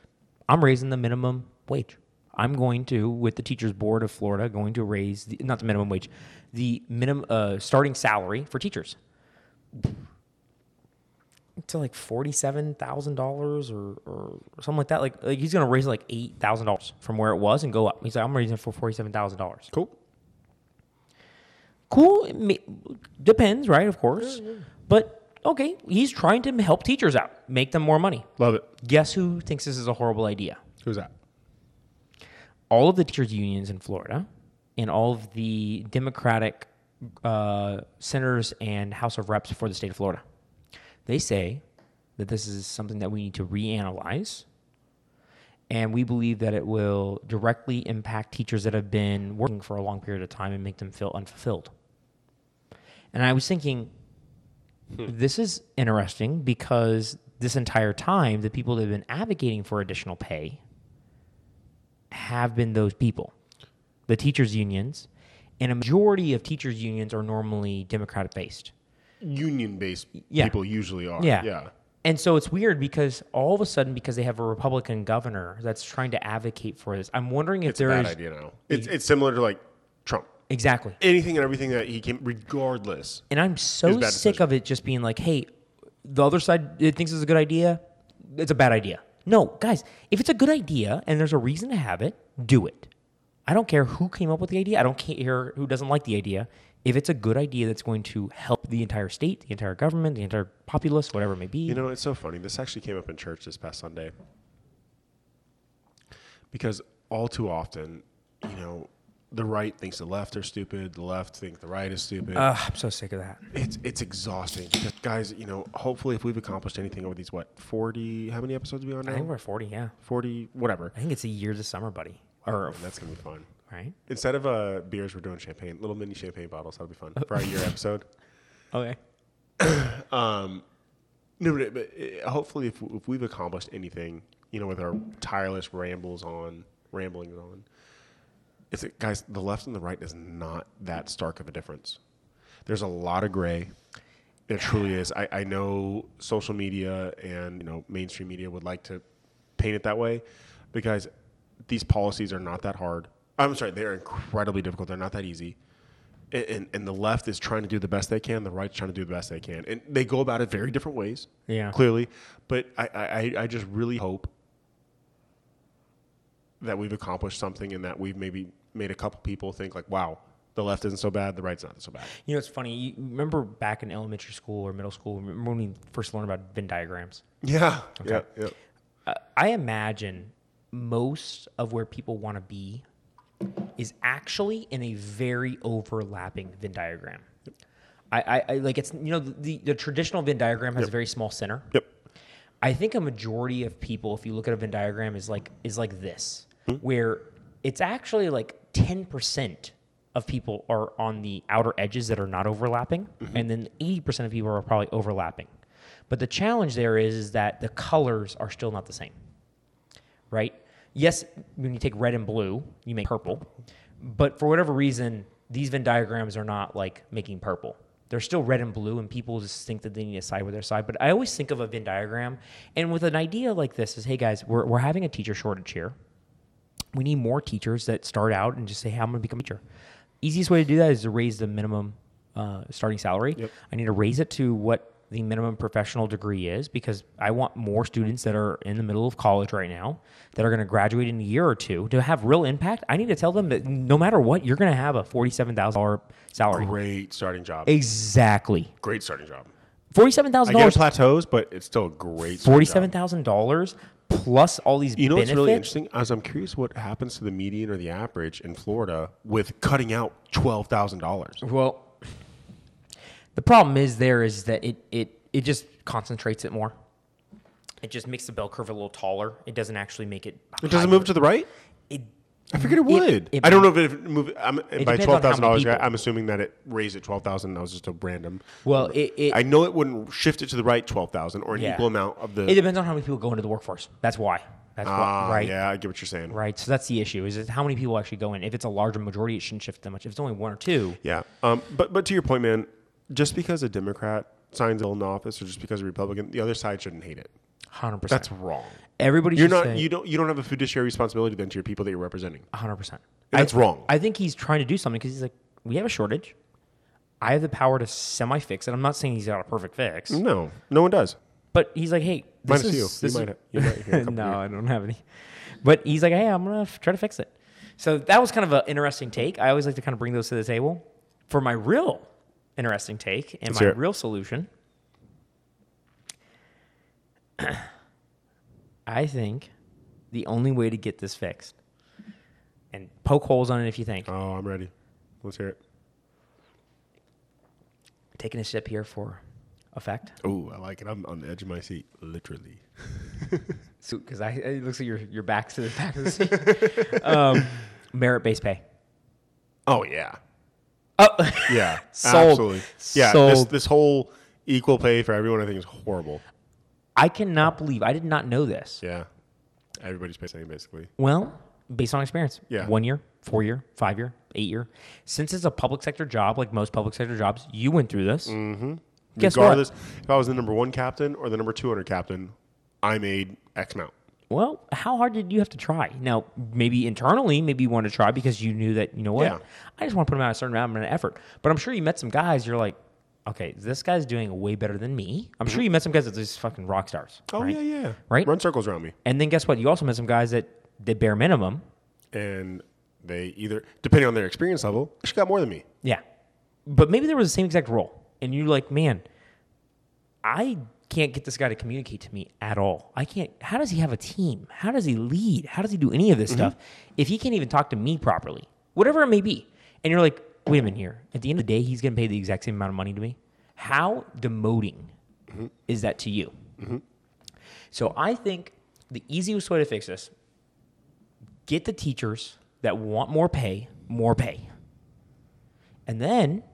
I'm raising the minimum wage. I'm going to, with the teachers board of Florida, going to raise the, not the minimum wage, the minimum uh, starting salary for teachers to like forty-seven thousand dollars or or something like that. Like, like he's going to raise like eight thousand dollars from where it was and go up. He's like, I'm raising it for forty-seven thousand dollars. Cool. Cool. May, depends, right? Of course, but okay. He's trying to help teachers out, make them more money. Love it. Guess who thinks this is a horrible idea? Who's that? all of the teachers unions in Florida and all of the Democratic uh, senators and House of Reps for the state of Florida. They say that this is something that we need to reanalyze, and we believe that it will directly impact teachers that have been working for a long period of time and make them feel unfulfilled. And I was thinking, hmm. this is interesting because this entire time, the people that have been advocating for additional pay have been those people, the teachers' unions, and a majority of teachers' unions are normally Democratic based. Union based Yeah. people usually are. Yeah. Yeah. And so it's weird because all of a sudden, because they have a Republican governor that's trying to advocate for this, I'm wondering if It's a bad is idea now. It's it's similar to like Trump. Exactly. Anything and everything that he came, regardless. And I'm so sick of it just being like, hey, the other side it thinks it's a good idea. It's a bad idea. No, guys, if it's a good idea and there's a reason to have it, do it. I don't care who came up with the idea. I don't care who doesn't like the idea. If it's a good idea that's going to help the entire state, the entire government, the entire populace, whatever it may be. You know, it's so funny. This actually came up in church this past Sunday. Because all too often, you know, the right thinks the left are stupid, the left think the right is stupid. Ugh, I'm so sick of that. it's it's exhausting because guys, you know, hopefully if we've accomplished anything over these what, 40 how many episodes are we on now? I think we're 40, yeah. 40 whatever. I think it's a year this summer, buddy. Or, That's going to be fun. right? Instead of uh, beers, we're doing champagne, little mini champagne bottles. That'll be fun for our year episode. Okay. Um, no, but, but uh, hopefully, if, if we've accomplished anything, you know, with our tireless rambles on, ramblings on, it's guys, the left and the right is not that stark of a difference. There's a lot of gray. There truly is. I, I know social media and you know mainstream media would like to paint it that way, because these policies are not that hard. I'm sorry, they're incredibly difficult. They're not that easy and, and, and the left is trying to do the best they can. The right's trying to do the best they can, and they go about it very different ways. Yeah. clearly. But I, I, I just really hope that we've accomplished something, and that we've maybe made a couple people think like, "Wow, the left isn't so bad. The right's not so bad." You know, it's funny. You remember back in elementary school or middle school, remember when we first learned about Venn diagrams? Yeah, yeah, yeah. uh, I imagine most of where people want to be is actually in a very overlapping Venn diagram. I, I, I like it's you know the, the traditional Venn diagram has a very small center. Yep. I think a majority of people, if you look at a Venn diagram, is like is like this, Hmm? where it's actually like ten percent of people are on the outer edges that are not overlapping, Mm-hmm. and then eighty percent of people are probably overlapping. But the challenge there is, is that the colors are still not the same, right? Yes, when you take red and blue, you make purple, but for whatever reason, these Venn diagrams are not like making purple. They're still red and blue, and people just think that they need to side with their side. But I always think of a Venn diagram, and with an idea like this, is hey guys, we're, we're having a teacher shortage here. We need more teachers that start out and just say, hey, I'm going to become a teacher. Easiest way to do that is to raise the minimum uh, starting salary. Yep. I need to raise it to what the minimum professional degree is because I want more students that are in the middle of college right now that are going to graduate in a year or two to have real impact. I need to tell them that no matter what, you're going to have a forty-seven thousand dollar salary. Great starting job. Exactly. Great starting job. Forty-seven thousand dollars. plateaus, but it's still a great Forty-seven thousand dollars plus all these You know what's really interesting? As I'm curious what happens to the median or the average in Florida with cutting out twelve thousand dollars. Well, the problem is there is that it it it just concentrates it more. It just makes the bell curve a little taller. It doesn't actually make it. It doesn't higher. move to the right. It, I figured it would. it- I don't know if it moved. I'm, by depends on how twelve thousand dollars. I'm assuming that it raised it twelve thousand. That was just a random. well, it it, I know it wouldn't shift it to the right twelve thousand or an Yeah. equal amount of the. it depends on how many people go into the workforce. That's why. That's Ah, why, right? Yeah, I get what you're saying. Right. So that's the issue. Is it how many people actually go in? If it's a larger majority, it shouldn't shift that much. If it's only one or two, Yeah. Um. But but to your point, man, just because a Democrat signs a bill in office, or just because a Republican, the other side shouldn't hate it. Hundred percent. That's wrong. Everybody You're not. say You don't. You don't have a fiduciary responsibility then to your people that you're representing. hundred percent. That's wrong. I think he's trying to do something because he's like, we have a shortage. I have the power to semi fix it. I'm not saying he's got a perfect fix, No, no one does. but he's like, hey, this Minus is you. this You is- might you might hear no. I don't have any. But he's like, hey, I'm gonna f- try to fix it. So that was kind of an interesting take. I always like to kind of bring those to the table for my real interesting take and Let's my real solution. I think the only way to get this fixed, and poke holes on it if you think, Oh, I'm ready. Let's hear it. taking a sip here for effect. Oh, I like it. I'm on the edge of my seat, literally. So, because I, it looks like your your back's to the back of the seat. um, merit based pay. Oh yeah, Oh, yeah, Sold. absolutely. Yeah, this this whole equal pay for everyone, I think, is horrible. I cannot believe I did not know this. Yeah, everybody's same basically. Well, based on experience. Yeah. One year, four year, five year, eight year. Since it's a public sector job, like most public sector jobs, you went through this. Mm-hmm. Guess Regardless, what? if I was the number one captain or the number two hundred captain, I made X amount. Well, how hard did you have to try? Now, maybe internally, maybe you wanted to try because you knew that, you know what? Yeah. I just want to put them out a certain amount of effort. But I'm sure you met some guys, you're like, okay, this guy's doing way better than me. I'm sure mm-hmm. you met some guys that are just fucking rock stars. Oh right? yeah, yeah. Right? Run circles around me, And then guess what? You also met some guys that did bare minimum. and they either, depending on their experience level, she got more than me. Yeah. But maybe there was the same exact role. And you're like, man, I can't get this guy to communicate to me at all. I can't. How does he have a team? How does he lead? How does he do any of this mm-hmm. stuff if he can't even talk to me properly? Whatever it may be. And you're like, wait a minute here. At the end of the day, he's going to pay the exact same amount of money to me. How demoting mm-hmm. is that to you? Mm-hmm. So I think the easiest way to fix this get the teachers that want more pay, more pay. And then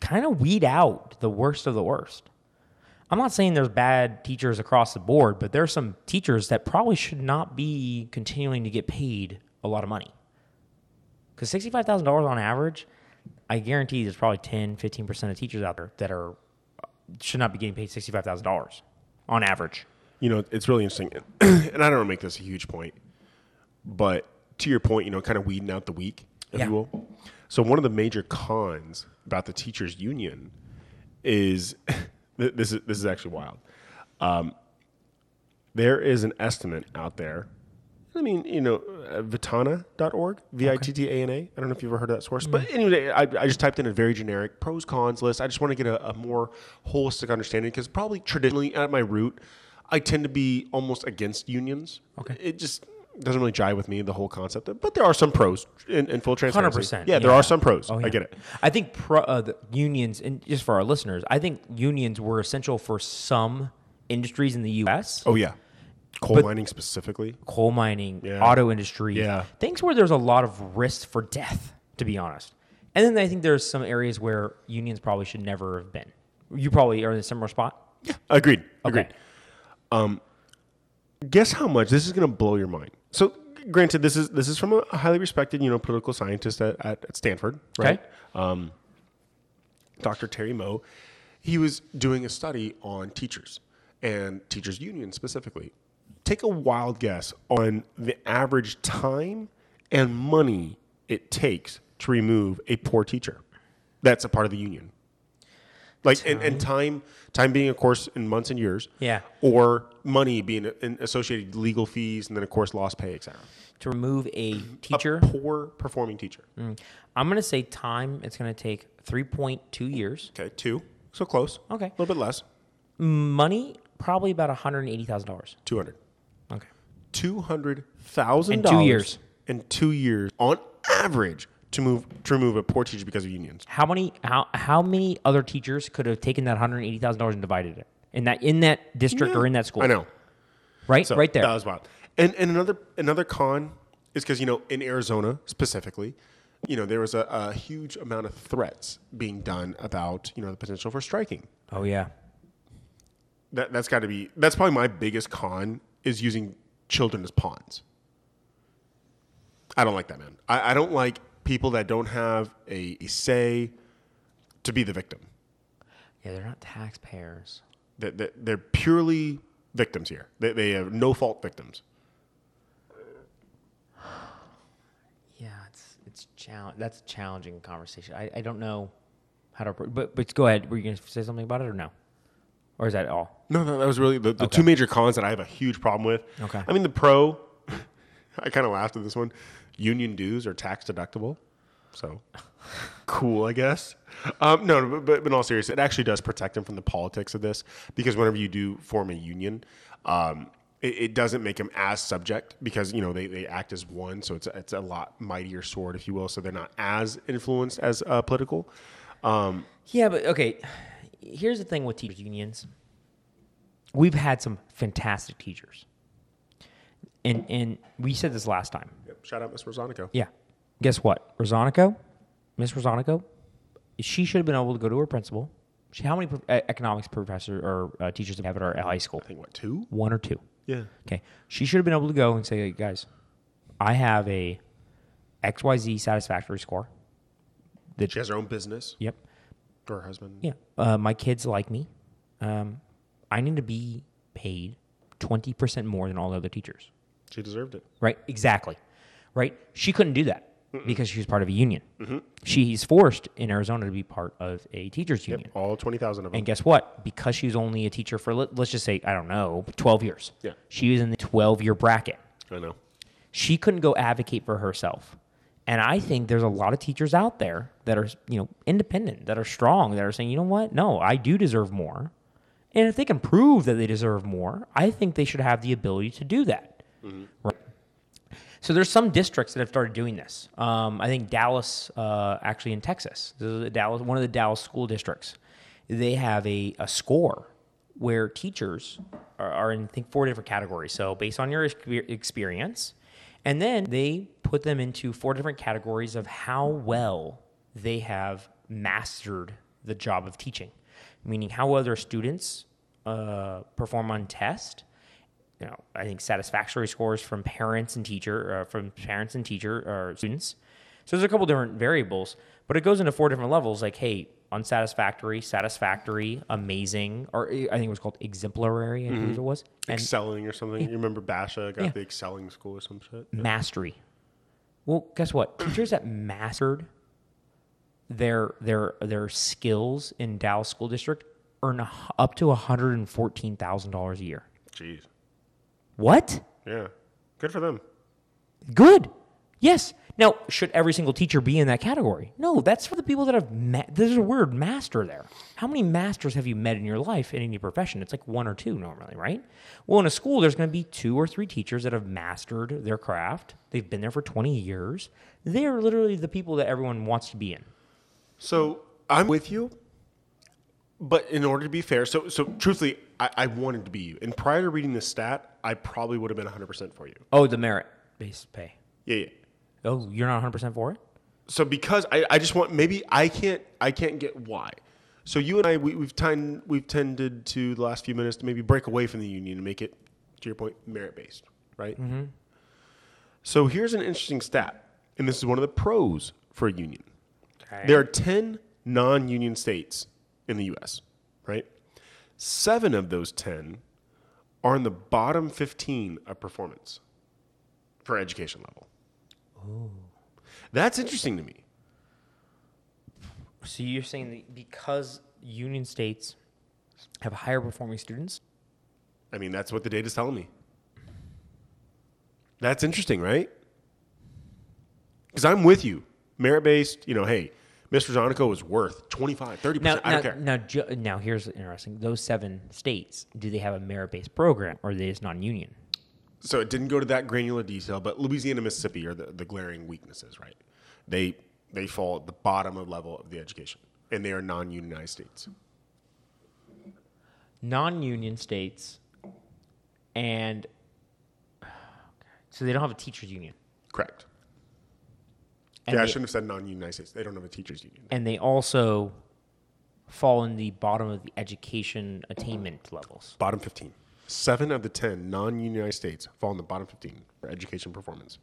kind of weed out the worst of the worst. I'm not saying there's bad teachers across the board, but there are some teachers that probably should not be continuing to get paid a lot of money. Because $65,000 on average, I guarantee there's probably 10, 15% of teachers out there that are should not be getting paid $65,000 on average. you know, it's really interesting. and I don't want to make this a huge point, but to your point, you know, kind of weeding out the weak, if Yeah. you will. So one of the major cons about the teachers union is this is this is actually wild. Um, there is an estimate out there. I mean, you know, uh, vittana.org, V I T T A N A. I don't know if you've ever heard of that source, but anyway, I, I just typed in a very generic pros cons list. I just want to get a, a more holistic understanding because probably traditionally at my root, I tend to be almost against unions. Okay. It just doesn't really jive with me, the whole concept. But there are some pros in, in full transparency. 100%, Yeah, there yeah. are some pros. Oh, I get it. I think pro, uh, the unions, and just for our listeners, I think unions were essential for some industries in the U.S. Oh, yeah. Coal But- mining specifically. coal mining, Yeah. auto industry, Yeah. things where there's a lot of risk for death, to be honest. And then I think there's some areas where unions probably should never have been. You probably are in a similar spot. yeah Agreed. Agreed. Okay. guess how much this is going to blow your mind so granted this is this is from a highly respected you know political scientist at, at, at stanford right Okay. Um, dr terry moe he was doing a study on teachers and teachers union specifically take a wild guess on the average time and money it takes to remove a poor teacher that's a part of the union like and, and time time being of course in months and years Yeah. or money being in associated legal fees and then of course lost pay etc To remove a teacher, a poor performing teacher mm. I'm going to say time, it's going to take 3.2 years. okay two So close. Okay. A little bit less. Money, probably about $180,000. 200. Okay. 200,000 In two years. In two years, on average, to move to remove a poor teacher because of unions. How many how how many other teachers could have taken that hundred eighty thousand dollars and divided it in that in that district or in that school? I know. right, So right there. That was wild. And and another another con is because you know in Arizona specifically, you know there was a, a huge amount of threats being done about you know the potential for striking. oh yeah, That that's got to be that's probably my biggest con is using children as pawns. I don't like that, man. I, I don't like people that don't have a, a say to be the victim. yeah. They're not taxpayers. That they're purely victims here. They, they have no fault victims. Yeah, it's it's challenge. That's a challenging conversation. I, I don't know how to. But but go ahead. Were you going to say something about it or no? Or is that all? No, no, that was really the, the Okay. two major cons that I have a huge problem with. Okay. I mean, the pro, I kind of laughed at this one. Union dues are tax deductible. So cool, I guess. Um, no, but, but in all seriousness, it actually does protect them from the politics of this because whenever you do form a union, um, it, it doesn't make them as subject because you know they, they act as one, so it's a, it's a lot mightier sword, if you will. So they're not as influenced as uh, political. Um, Yeah, but okay. Here's the thing with teachers unions. We've had some fantastic teachers, and and we said this last time. Yep. shout out Miss Rosanico. Yeah. Guess what? Rosanico, Miss Rosanico, she should have been able to go to her principal. She, how many economics professor or uh, teachers do we have at our high school? I think what two? One or two. Yeah. Okay. She should have been able to go and say, hey, guys, I have a XYZ satisfactory score. That, She has her own business. yep. Or her husband. Yeah. Uh, my kids like me. Um, I need to be paid 20% more than all the other teachers. She deserved it. Right? Exactly. Right? She couldn't do that because she was part of a union. She's forced in Arizona to be part of a teachers union. All 20,000 of them. And guess what? Because she was only a teacher for, let, let's just say, I don't know, 12 years. Yeah. She was in the 12 year bracket. I know. She couldn't go advocate for herself. And I think there's a lot of teachers out there that are, you know, independent, that are strong, that are saying, you know what? No, I do deserve more. And if they can prove that they deserve more, I think they should have the ability to do that. Right. So there's some districts that have started doing this. Um, I think Dallas, uh, actually in Texas, this is a Dallas, one of the Dallas school districts. They have a, a score where teachers are, are in I think four different categories. So based on your experience, and then they put them into four different categories of how well they have mastered the job of teaching, meaning how well their students uh, perform on test you know, I think satisfactory scores from parents and teacher, uh, from parents and teacher or students. So there's a couple different variables, but it goes into four different levels. Like, hey, unsatisfactory, satisfactory, amazing, or I think it was called exemplary. I believe it was, and excelling or something. You remember Basha got Yeah. the excelling school or some shit? mastery. Well, guess what? Teachers that mastered their their their skills in Dallas School District earn a up to hundred and fourteen thousand dollars a year. Jeez. What? Yeah. Good for them. Good. Yes. Now, should every single teacher be in that category? No, that's for the people that have met. There's a word master there. How many masters have you met in your life in any profession? It's like one or two normally, right? Well, in a school, there's going to be two or three teachers that have mastered their craft. They've been there for 20 years. They're literally the people that everyone wants to be in. So I'm with you, but in order to be fair, so so truthfully, I, I wanted to be you. And prior to reading this stat, I probably would have been 100 percent for you. Oh, the merit based pay. Yeah, yeah. Oh, you're not 100% for it? So because I, I just want maybe I can't I can't get why. So you and I we, we've tend we've tended to the last few minutes to maybe break away from the union and make it to your point merit based, right? Mm-hmm. So here's an interesting stat, and this is one of the pros for a union. Okay. There are 10 non union states in the US, right? Seven of those 10 are in the bottom 15 of performance for education level. Oh. That's interesting to me. So you're saying that because union states have higher performing students, I mean, that's what the data's telling me. That's interesting, right? Because I'm with you. Merit based, you know, hey, Mr. Zonico is worth 25, 30%. Now, I now, don't care. now, ju- now, here's interesting. Those seven states, do they have a merit-based program, or are they just non-union? So it didn't go to that granular detail, but Louisiana, Mississippi are the, the glaring weaknesses, right? They they fall at the bottom of level of the education, and they are non-unionized states. Non-union states, and so they don't have a teachers union, Correct. and yeah, I shouldn't have said non-unionized states. They don't have a teachers union. and they also fall in the bottom of the education attainment levels. Bottom 15. Seven of the 10 non-unionized states fall in the bottom 15 for education performance.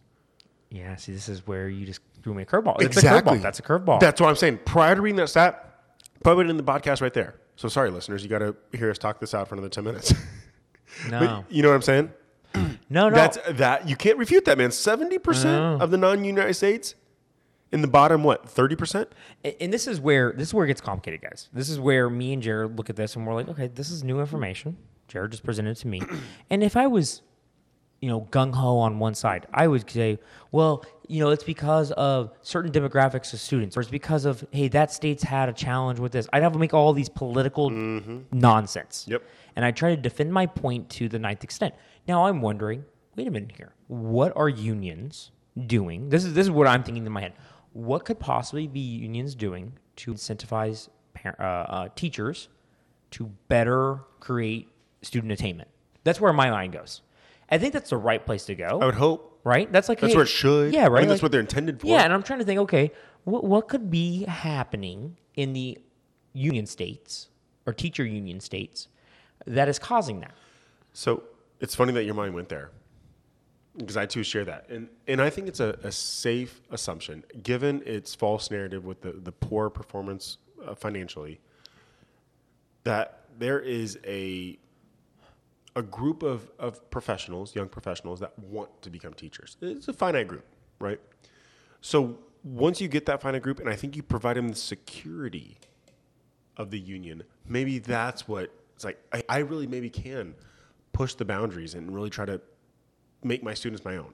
Yeah, see, this is where you just threw me a curveball. It's a curveball. That's a curveball. That's what I'm saying. Prior to reading that stat, put it in the podcast right there. So sorry, listeners, you got to hear us talk this out for another 10 minutes. no, But you know what I'm saying? no, no. That's that you can't refute that, man. 70% of the non-United States in the bottom what? 30%? And this is where this is where it gets complicated, guys. This is where me and Jared look at this and we're like, okay, this is new information. Jared just presented it to me, and if I was, you know, gung ho on one side, I would say, well, you know, it's because of certain demographics of students, or it's because of hey, that state's had a challenge with this. I'd have to make all these political nonsense. Yep. And I try to defend my point to the ninth extent. Now I'm wondering, wait a minute here. What are unions doing? This is this is what I'm thinking in my head. What could possibly be unions doing to incentivize par- uh, uh, teachers to better create student attainment? That's where my mind goes. I think that's the right place to go. I would hope. right? That's like That's hey- where it should. Yeah, I right. think that's Like- what they're intended for. yeah, and I'm trying to think. Okay, what what could be happening in the union states or teacher union states that is causing that? So it's funny that your mind went there because I too share that. And, and I think it's a, a safe assumption, given its false narrative with the, the poor performance uh, financially, that there is a, a group of, of professionals, young professionals, that want to become teachers. It's a finite group, right? So once you get that finite group, and I think you provide them the security of the union, maybe that's what it's like. I, I really maybe can push the boundaries and really try to make my students my own.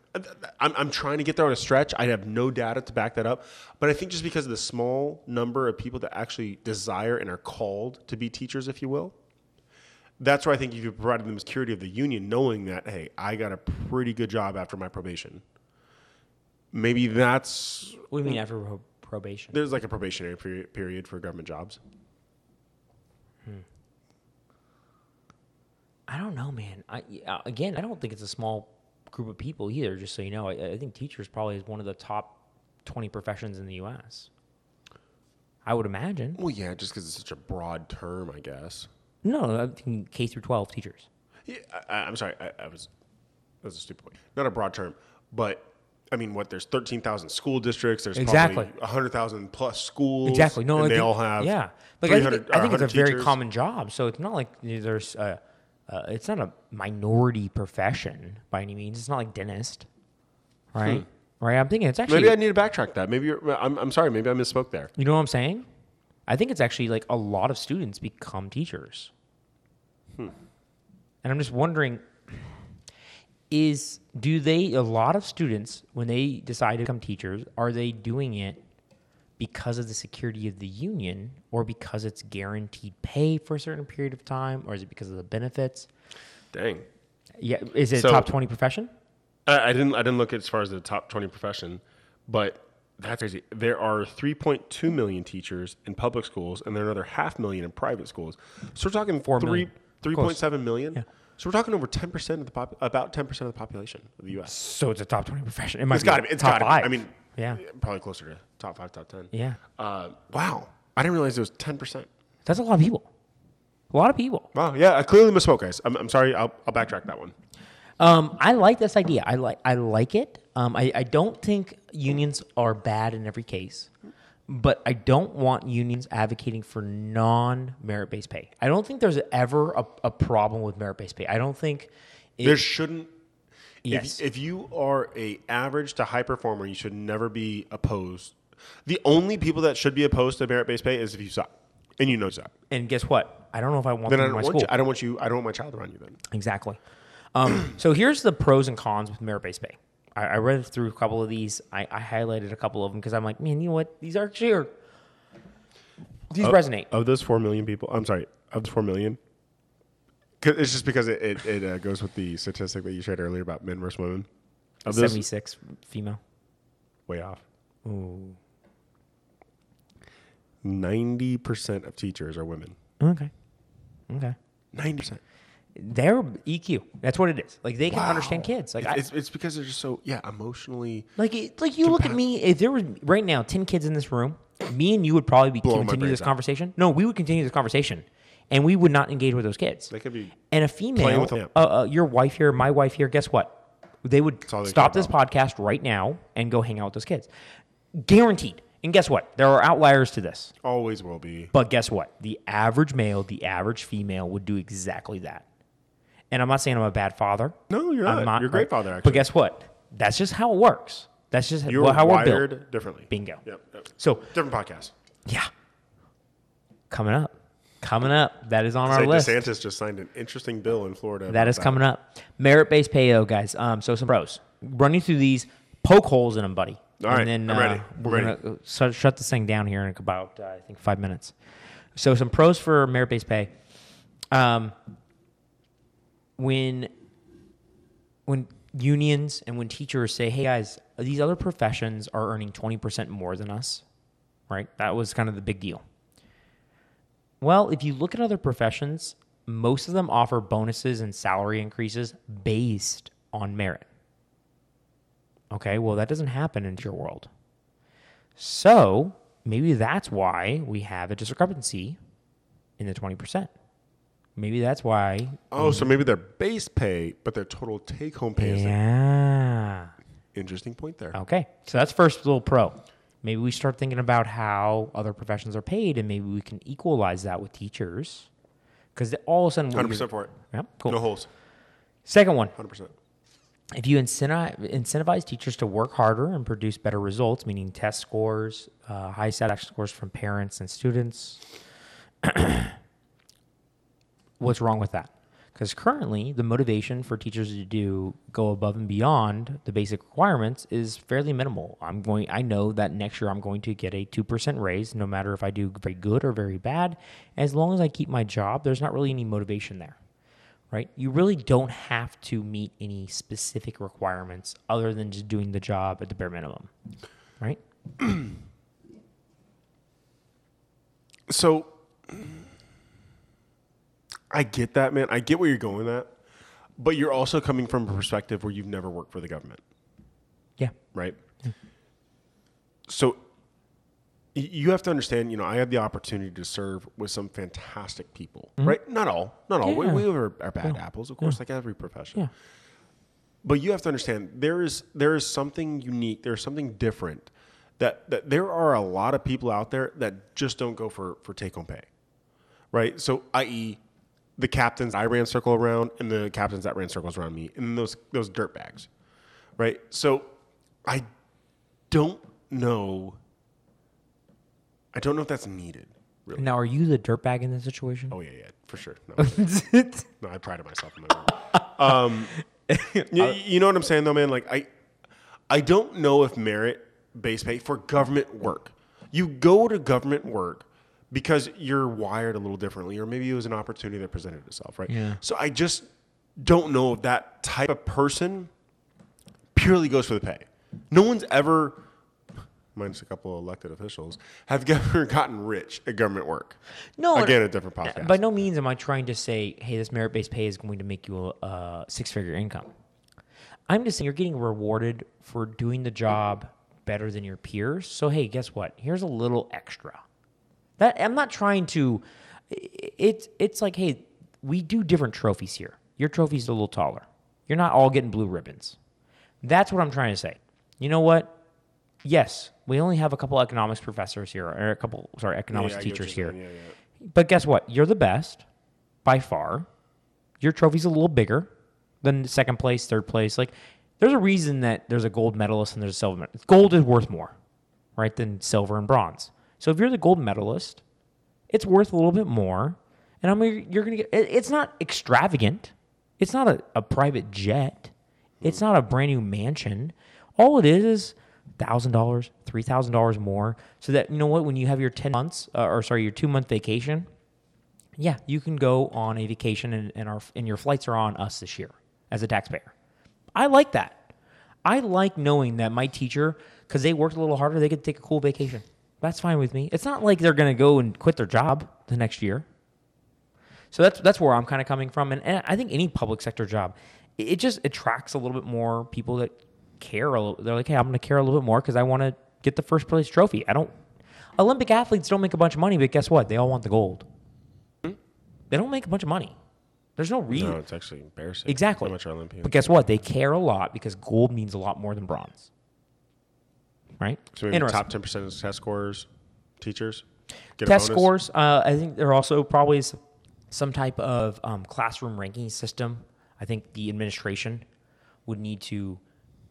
I'm, I'm trying to get there on a stretch. I have no data to back that up. But I think just because of the small number of people that actually desire and are called to be teachers, if you will, that's where I think if you provided them security of the union, knowing that, hey, I got a pretty good job after my probation, maybe that's What do you mean after pro- probation? there's like a probationary period, period for government jobs. Hmm. I don't know, man. I again, I don't think it's a small group of people either. Just so you know, I, I think teachers probably is one of the top twenty professions in the U.S. I would imagine. Well, yeah, just because it's such a broad term, I guess. No, I think K through twelve teachers. Yeah, I, I'm sorry. I, I was that was a stupid point. Not a broad term, but I mean, what? There's 13,000 school districts. There's Exactly. probably 100,000 plus schools. Exactly. No, and I they think- all have yeah. Like I 300 think, I think it's a 100 very common job. So it's not like there's a, uh, it's not a minority profession by any means. It's not like dentist, right? Right. I'm thinking it's actually. Hmm. Maybe I need to backtrack that. Maybe you're, I'm, I'm sorry. Maybe I misspoke there. You know what I'm saying? I think it's actually like a lot of students become teachers. Hmm. And I'm just wondering is do they a lot of students when they decide to become teachers are they doing it because of the security of the union or because it's guaranteed pay for a certain period of time or is it because of the benefits? Dang. Yeah, is it So- a top 20 profession? I, I didn't. I didn't look at as far as the top 20 profession, but that's crazy. There are 3.2 million teachers in public schools, and there are another half million in private schools. So we're talking Four three, million. 3.7 million. So we're talking over 10 percent of the pop, about 10 percent of the population of the U.S. So it's a top 20 profession. It might It's be got to be. It's top got to be. five. I mean, yeah. probably closer to top five, top 10. Yeah. Uh, wow, I didn't realize it was 10 percent. That's a lot of people. A lot of people. Wow, yeah, I clearly misspoke, guys. I'm, I'm sorry. I'll, I'll backtrack that one. Um, I like this idea. I like I like it. Um, I, I don't think unions are bad in every case, but I don't want unions advocating for non merit based pay. I don't think there's ever a, a problem with merit based pay. I don't think it, There shouldn't. Yes. If, if you are a average to high performer, you should never be opposed. The only people that should be opposed to merit based pay is if you suck, and you know suck. and guess what? I don't know if I want Then I them in don't my want school. you. I don't want you. I don't want my child around you. Then Exactly. Um, so here's the pros and cons with merit based pay. I, I read through a couple of these. I, I highlighted a couple of them because I'm like, man, you know what? These actually are these Of- resonate. Of those four million people, I'm sorry, of the four million, it's just because it it, it uh, goes with the statistic that you shared earlier about men versus women. Of those, 76 female. way off. Ooh. Ninety percent of teachers are women. Okay. Okay. Ninety percent. They're EQ. That's what it is. Like they can understand kids. Like I, It's, it's because they're just so yeah emotionally. like it, like you look at me. If there was right now ten kids in this room, me and you would probably be Blow continue this out. conversation. No, we would continue this conversation, and we would not engage with those kids. They could be And a female, with them. uh, uh, your wife here, my wife here, guess what? They would they stop this podcast right now and go hang out with those kids. Guaranteed. And guess what? There are outliers to this. always will be. But guess what? The average male, the average female would do exactly that. And I'm not saying I'm a bad father. No, you're I'm not. You're a great father, actually. But guess what? That's just how it works. That's just You're how we're wired built. differently. Bingo. Yep, yep. So Different podcast. yeah, coming up, coming up. That is on our Say list. DeSantis just signed an interesting bill in Florida. That is coming up. Merit based pay, though, guys. Um, so some pros. Running through these, poke holes in them, buddy. All right, and then I'm uh, ready. we're We're gonna uh, shut, shut this thing down here in about uh, I think five minutes. So some pros for merit based pay. Um, when when unions and when teachers say, "Hey guys, these other professions are earning twenty percent more than us," right? That was kind of the big deal. Well, if you look at other professions, most of them offer bonuses and salary increases based on merit. Okay, well, that doesn't happen in your world. So maybe that's why we have a discrepancy in the 20%. Maybe that's why. Oh, so maybe their base pay, but their total take home pay is Yeah. interesting point there. Okay, so that's first little pro. Maybe we start thinking about how other professions are paid, and maybe we can equalize that with teachers. Because all of a sudden, what Hundred you're- percent for it. Yeah, cool. No holes. Second one one, Hundred percent. if you incentivize, incentivize teachers to work harder and produce better results, meaning test scores, uh, high satisfaction scores from parents and students, what's wrong with that? Because currently, the motivation for teachers to do go above and beyond the basic requirements is fairly minimal. I'm going. I know that next year I'm going to get a two percent raise, no matter if I do very good or very bad. As long as I keep my job, there's not really any motivation there right? You really don't have to meet any specific requirements other than just doing the job at the bare minimum, right? So I get that, man. I get where you're going at. But you're also coming from a perspective where you've never worked for the government, Yeah. right? Mm. So you have to understand, you know, I had the opportunity to serve with some fantastic people, mm-hmm. right? Not all, not all. We, Yeah. we have our, our bad apples, of course, like every profession. Yeah. But you have to understand there is there is something unique. There's something different. That that there are a lot of people out there that just don't go for for take home pay, right? So, i.e., the captains I ran circle around and the captains that ran circles around me, and those those dirt bags, right? So, I don't know. I don't know if that's needed. Really. Now, are you the dirtbag in this situation? Oh yeah, yeah, for sure. No, no I prided myself in my um, you, you know what I'm saying though, man? Like I, I don't know if merit based pay for government work. You go to government work because you're wired a little differently, or maybe it was an opportunity that presented itself, right? Yeah. So I just don't know if that type of person purely goes for the pay. No one's ever, minus a couple of elected officials, have ever gotten rich at government work. No, again, a different podcast. By no means am I trying to say, hey, this merit based pay is going to make you a, a six figure income. I'm just saying you're getting rewarded for doing the job better than your peers. So, hey, guess what? Here's a little extra. That I'm not trying to. It's it's like, hey, we do different trophies here. Your trophy's a little taller. You're not all getting blue ribbons. That's what I'm trying to say. You know what? Yes, we only have a couple economics professors here, or a couple, sorry, economics Yeah, I get what teachers here. Yeah, yeah. But guess what? You're the best by far. Your trophy's a little bigger than second place, third place. Like, there's a reason that there's a gold medalist and there's a silver medalist. Gold is worth more, right, than silver and bronze. So if you're the gold medalist, it's worth a little bit more. And I mean, you're going to get, it's not extravagant. It's not a, a private jet. It's not a brand new mansion. All it is is thousand dollars, three thousand dollars more, so that you know what when you have your ten months uh, or sorry your two month vacation, yeah, you can go on a vacation and, and our and your flights are on us this year as a taxpayer. I like that. I like knowing that my teacher, because they worked a little harder, they could take a cool vacation. That's fine with me. It's not like they're going to go and quit their job the next year. So that's that's where I'm kind of coming from, and, and I think any public sector job, it, it just attracts a little bit more people that care. A little, they're like, hey, I'm going to care a little bit more because I want to get the first place trophy. I don't. Olympic athletes don't make a bunch of money, but guess what? They all want the gold. Hmm? They don't make a bunch of money. There's no reason. No, it's actually embarrassing. Exactly. How much are Olympians? But guess what? They care a lot because gold means a lot more than bronze. Right? so maybe top ten percent of test scores, teachers, get Test scores. Uh, I think there also probably is some type of um, classroom ranking system. I think the administration would need to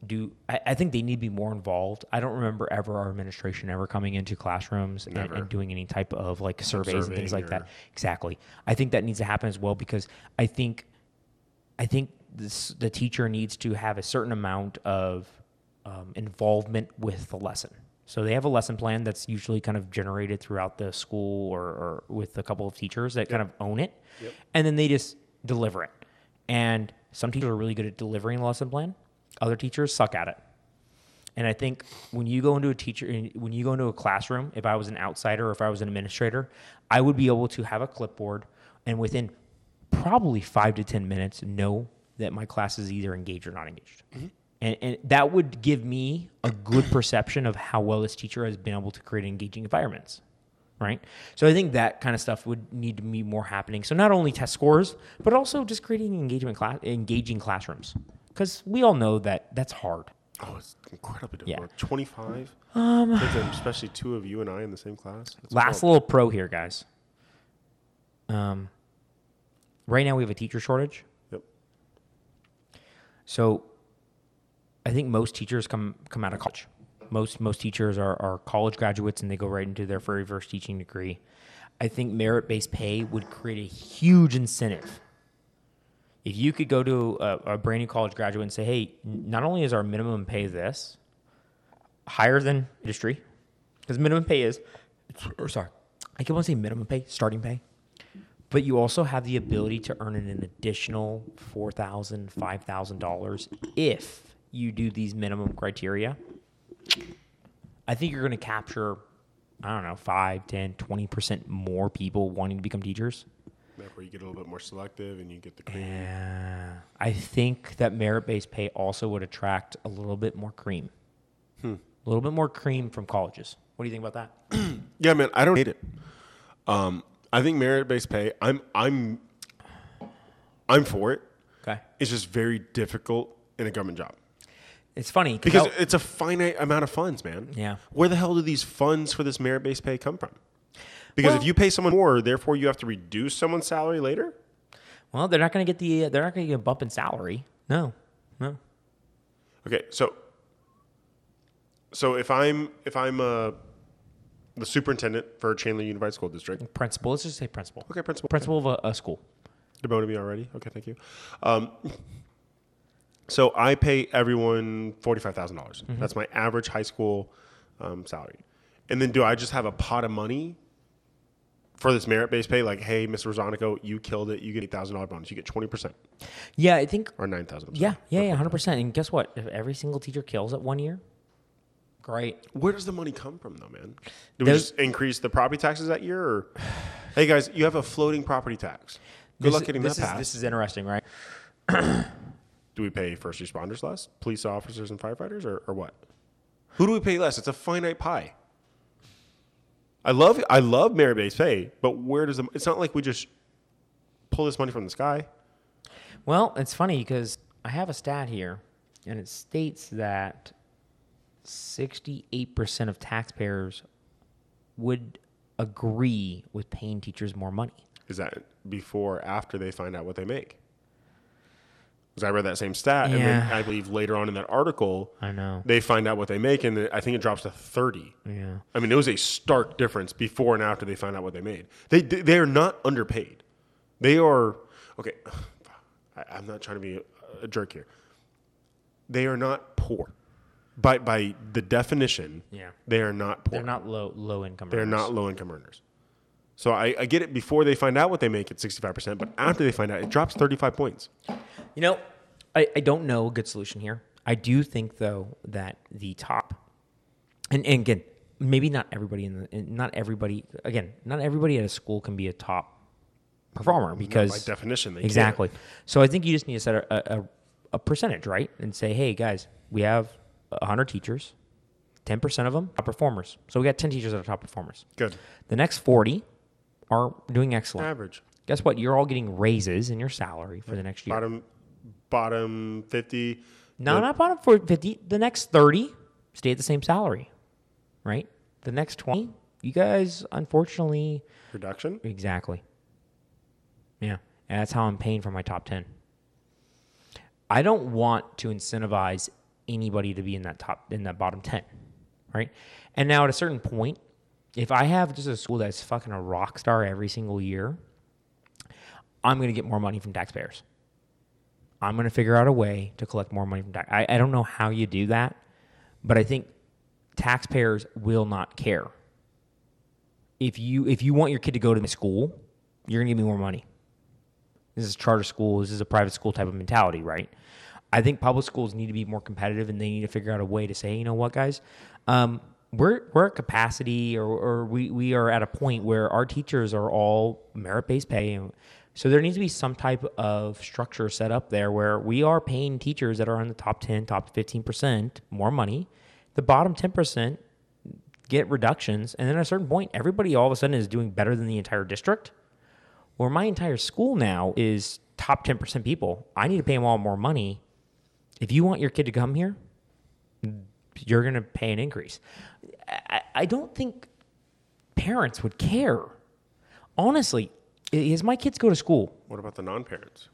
do. I, I think they need to be more involved. I don't remember ever our administration ever coming into classrooms and, and doing any type of like surveys and things Observing like that. Exactly. I think that needs to happen as well because I think I think this, the teacher needs to have a certain amount of um, involvement with the lesson. So they have a lesson plan that's usually kind of generated throughout the school or, or with a couple of teachers that kind of own it, and then they just deliver it. And some teachers are really good at delivering the lesson plan. Other teachers suck at it. And I think when you go into a teacher, when you go into a classroom, if I was an outsider or if I was an administrator, I would be able to have a clipboard and within probably five to 10 minutes know that my class is either engaged or not engaged. And, and that would give me a good perception of how well this teacher has been able to create engaging environments. Right. So I think that kind of stuff would need to be more happening. So not only test scores, but also just creating engagement class, engaging classrooms. Because we all know that that's hard. Oh, it's incredibly difficult Yeah. Twenty-five. Um, especially two of you and I in the same class. That's Last wild. little pro here, guys. Um, right now we have a teacher shortage. Yep. So I think most teachers come come out of college. Most most teachers are, are college graduates and they go right into their very first teaching degree. I think merit based pay would create a huge incentive. If you could go to a, a brand new college graduate and say, "Hey, not only is our minimum pay this higher than industry, because minimum pay is, or sorry, I can want to say minimum pay, starting pay, but you also have the ability to earn an additional four thousand, five thousand dollars if you do these minimum criteria. I think you're going to capture, I don't know, 5, 10, 20% more people wanting to become teachers. Therefore, you get a little bit more selective, and you get the cream. Yeah. I think that merit based pay also would attract a little bit more cream. Hmm. A little bit more cream from colleges. What do you think about that? Yeah, man, I don't hate it. Um, I think merit-based pay. I'm, I'm, I'm for it. Okay. It's just very difficult in a government job It's funny because how- it's a finite amount of funds, man. Yeah. Where the hell do these funds for this merit-based pay come from? Because Well- if you pay someone more, therefore you have to reduce someone's salary later. well, they're not going to get the they're not going to get a bump in salary. No. No. Okay, so so if I'm if I'm uh, the superintendent for Chandler Unified School District, Principal. Let's just say principal. okay, principal, Principal of a, a school. demoted me already. Okay, thank you. Um, so I pay everyone forty five thousand dollars. That's my average high school um, salary. And then do I just have a pot of money for this merit based pay? Like, hey, Mr. Rosanico, you killed it. You get eight thousand dollar bonus. You get twenty percent Yeah, I think or nine thousand. Yeah, yeah, yeah, hundred percent. And guess what? If every single teacher kills it one year, great. Where does the money come from, though, man? Do we just increase the property taxes that year, or hey, guys, you have a floating property tax. Good This luck getting this that is, passed. This is interesting, right? do we pay first responders less, police officers and firefighters, or, or what? Who do we pay less? It's a finite pie. I love I love merit based pay, but where does the? It's not like we just pull this money from the sky. Well, it's funny because I have a stat here, and it states that sixty-eight percent of taxpayers would agree with paying teachers more money. Is that before or after they find out what they make? Because I read that same stat, and then I believe later on in that article, I know. they find out what they make, and I think it drops to thirty. Yeah. I mean, it was a stark difference before and after they find out what they made. They they are not underpaid. They are okay. I, I'm not trying to be a, a jerk here. They are not poor. by by the definition, Yeah. they are not poor. They're not low low income. They're earners. not low income earners. So I, I get it before they find out what they make at 65%, but after they find out, it drops 35 points. You know, I, I don't know a good solution here. I do think though that the top, and, and again, maybe not everybody in the, not everybody again, not everybody at a school can be a top performer because by definition, they exactly. So I think you just need to set a, a, a percentage right and say, hey guys, we have hundred teachers, ten percent of them top performers. So we got ten teachers that are top performers. Good. The next forty are doing excellent. Average. Guess what? You're all getting raises in your salary for the next year. Bottom bottom 50. No, the- not bottom for 50. The next 30 stay at the same salary, right? The next 20, you guys, unfortunately, reduction. exactly. Yeah. And that's how I'm paying for my top 10. I don't want to incentivize anybody to be in that top, in that bottom 10, right? And now at a certain point, if I have just a school that's fucking a rock star every single year, I'm going to get more money from taxpayers. I'm going to figure out a way to collect more money from tax. I, I don't know how you do that, but I think taxpayers will not care. If you if you want your kid to go to the school, you're going to give me more money. This is charter school. This is a private school type of mentality, right? I think public schools need to be more competitive, and they need to figure out a way to say, you know what, guys, um, we're we're at capacity, or, or we we are at a point where our teachers are all merit based pay, so there needs to be some type of structure set up there where we are paying teachers that are in the top ten, top fifteen percent more money. The bottom ten percent get reductions, and then at a certain point, everybody all of a sudden is doing better than the entire district where my entire school now is top 10% people. I need to pay them all more money. If you want your kid to come here, you're going to pay an increase. I, I don't think parents would care. Honestly, as my kids go to school, What about the non-parents?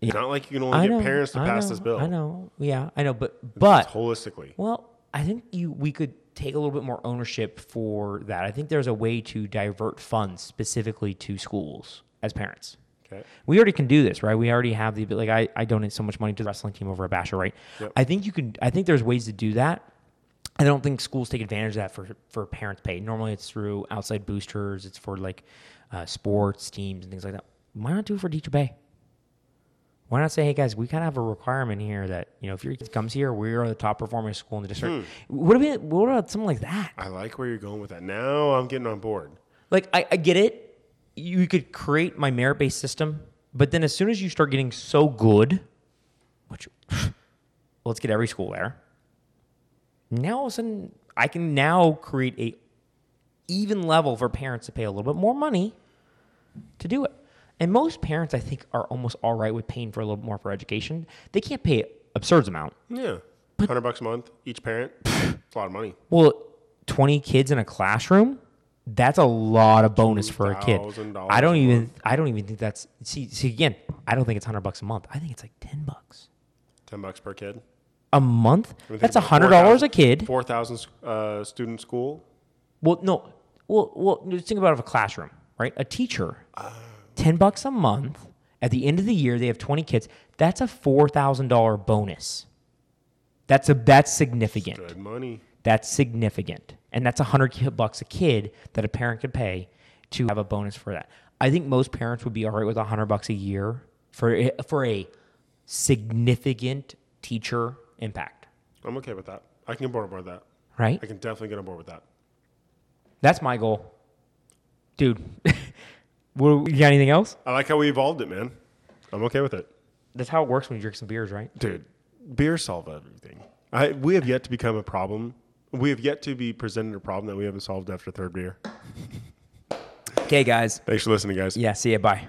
Yeah. It's not like you can only I get know, parents to I pass know, this bill. I know. Yeah, I know. But, but Holistically. Well, I think you we could take a little bit more ownership for that. I think there's a way to divert funds specifically to schools as parents. Okay. We already can do this, right? We already have the like I, I donate so much money to the wrestling team over at Basher, right? Yep. I think you can I think there's ways to do that. I don't think schools take advantage of that for for parents pay. Normally it's through outside boosters, it's for like uh, sports teams and things like that. Why not do it for teacher pay? Why not say, hey guys, we kind of have a requirement here that you know if your kid comes here, we are the top performing school in the district. What about what about something like that? I like where you're going with that. Now I'm getting on board. Like I, I get it. You could create my merit based system, but then as soon as you start getting so good, which let's get every school there. Now all of a sudden I can now create a even level for parents to pay a little bit more money to do it. And most parents I think are almost all right with paying for a little more for education. They can't pay absurd amount. Yeah. 100 bucks a month each parent. It's a lot of money. Well, 20 kids in a classroom, that's a lot of bonus for a kid. I don't even. I don't even think that's see see again, I don't think it's 100 bucks a month. I think it's like 10 bucks. 10 bucks per kid. A month? I mean, think That's about $100 a kid. 4,000 uh, student school. Well, no. Well, well, just think about it of a classroom, right? A teacher, Uh. 10 bucks a month. At the end of the year, they have 20 kids. That's a $4,000 bonus. That's a that's significant. Good money. That's significant. And that's a hundred bucks a kid that a parent could pay to have a bonus for that. I think most parents would be all right with a hundred bucks a year for for a significant teacher impact, I'm okay with that. I can get on board with that. right? I can definitely get on board with that. That's my goal, dude. you got anything else? I like how we evolved it, man. I'm okay with it. That's how it works when you drink some beers, right? Dude, beer solve everything. I, we have yet to become a problem. We have yet to be presented a problem that we haven't solved after third beer. Okay, guys. Thanks for listening, guys. Yeah. See you. Bye.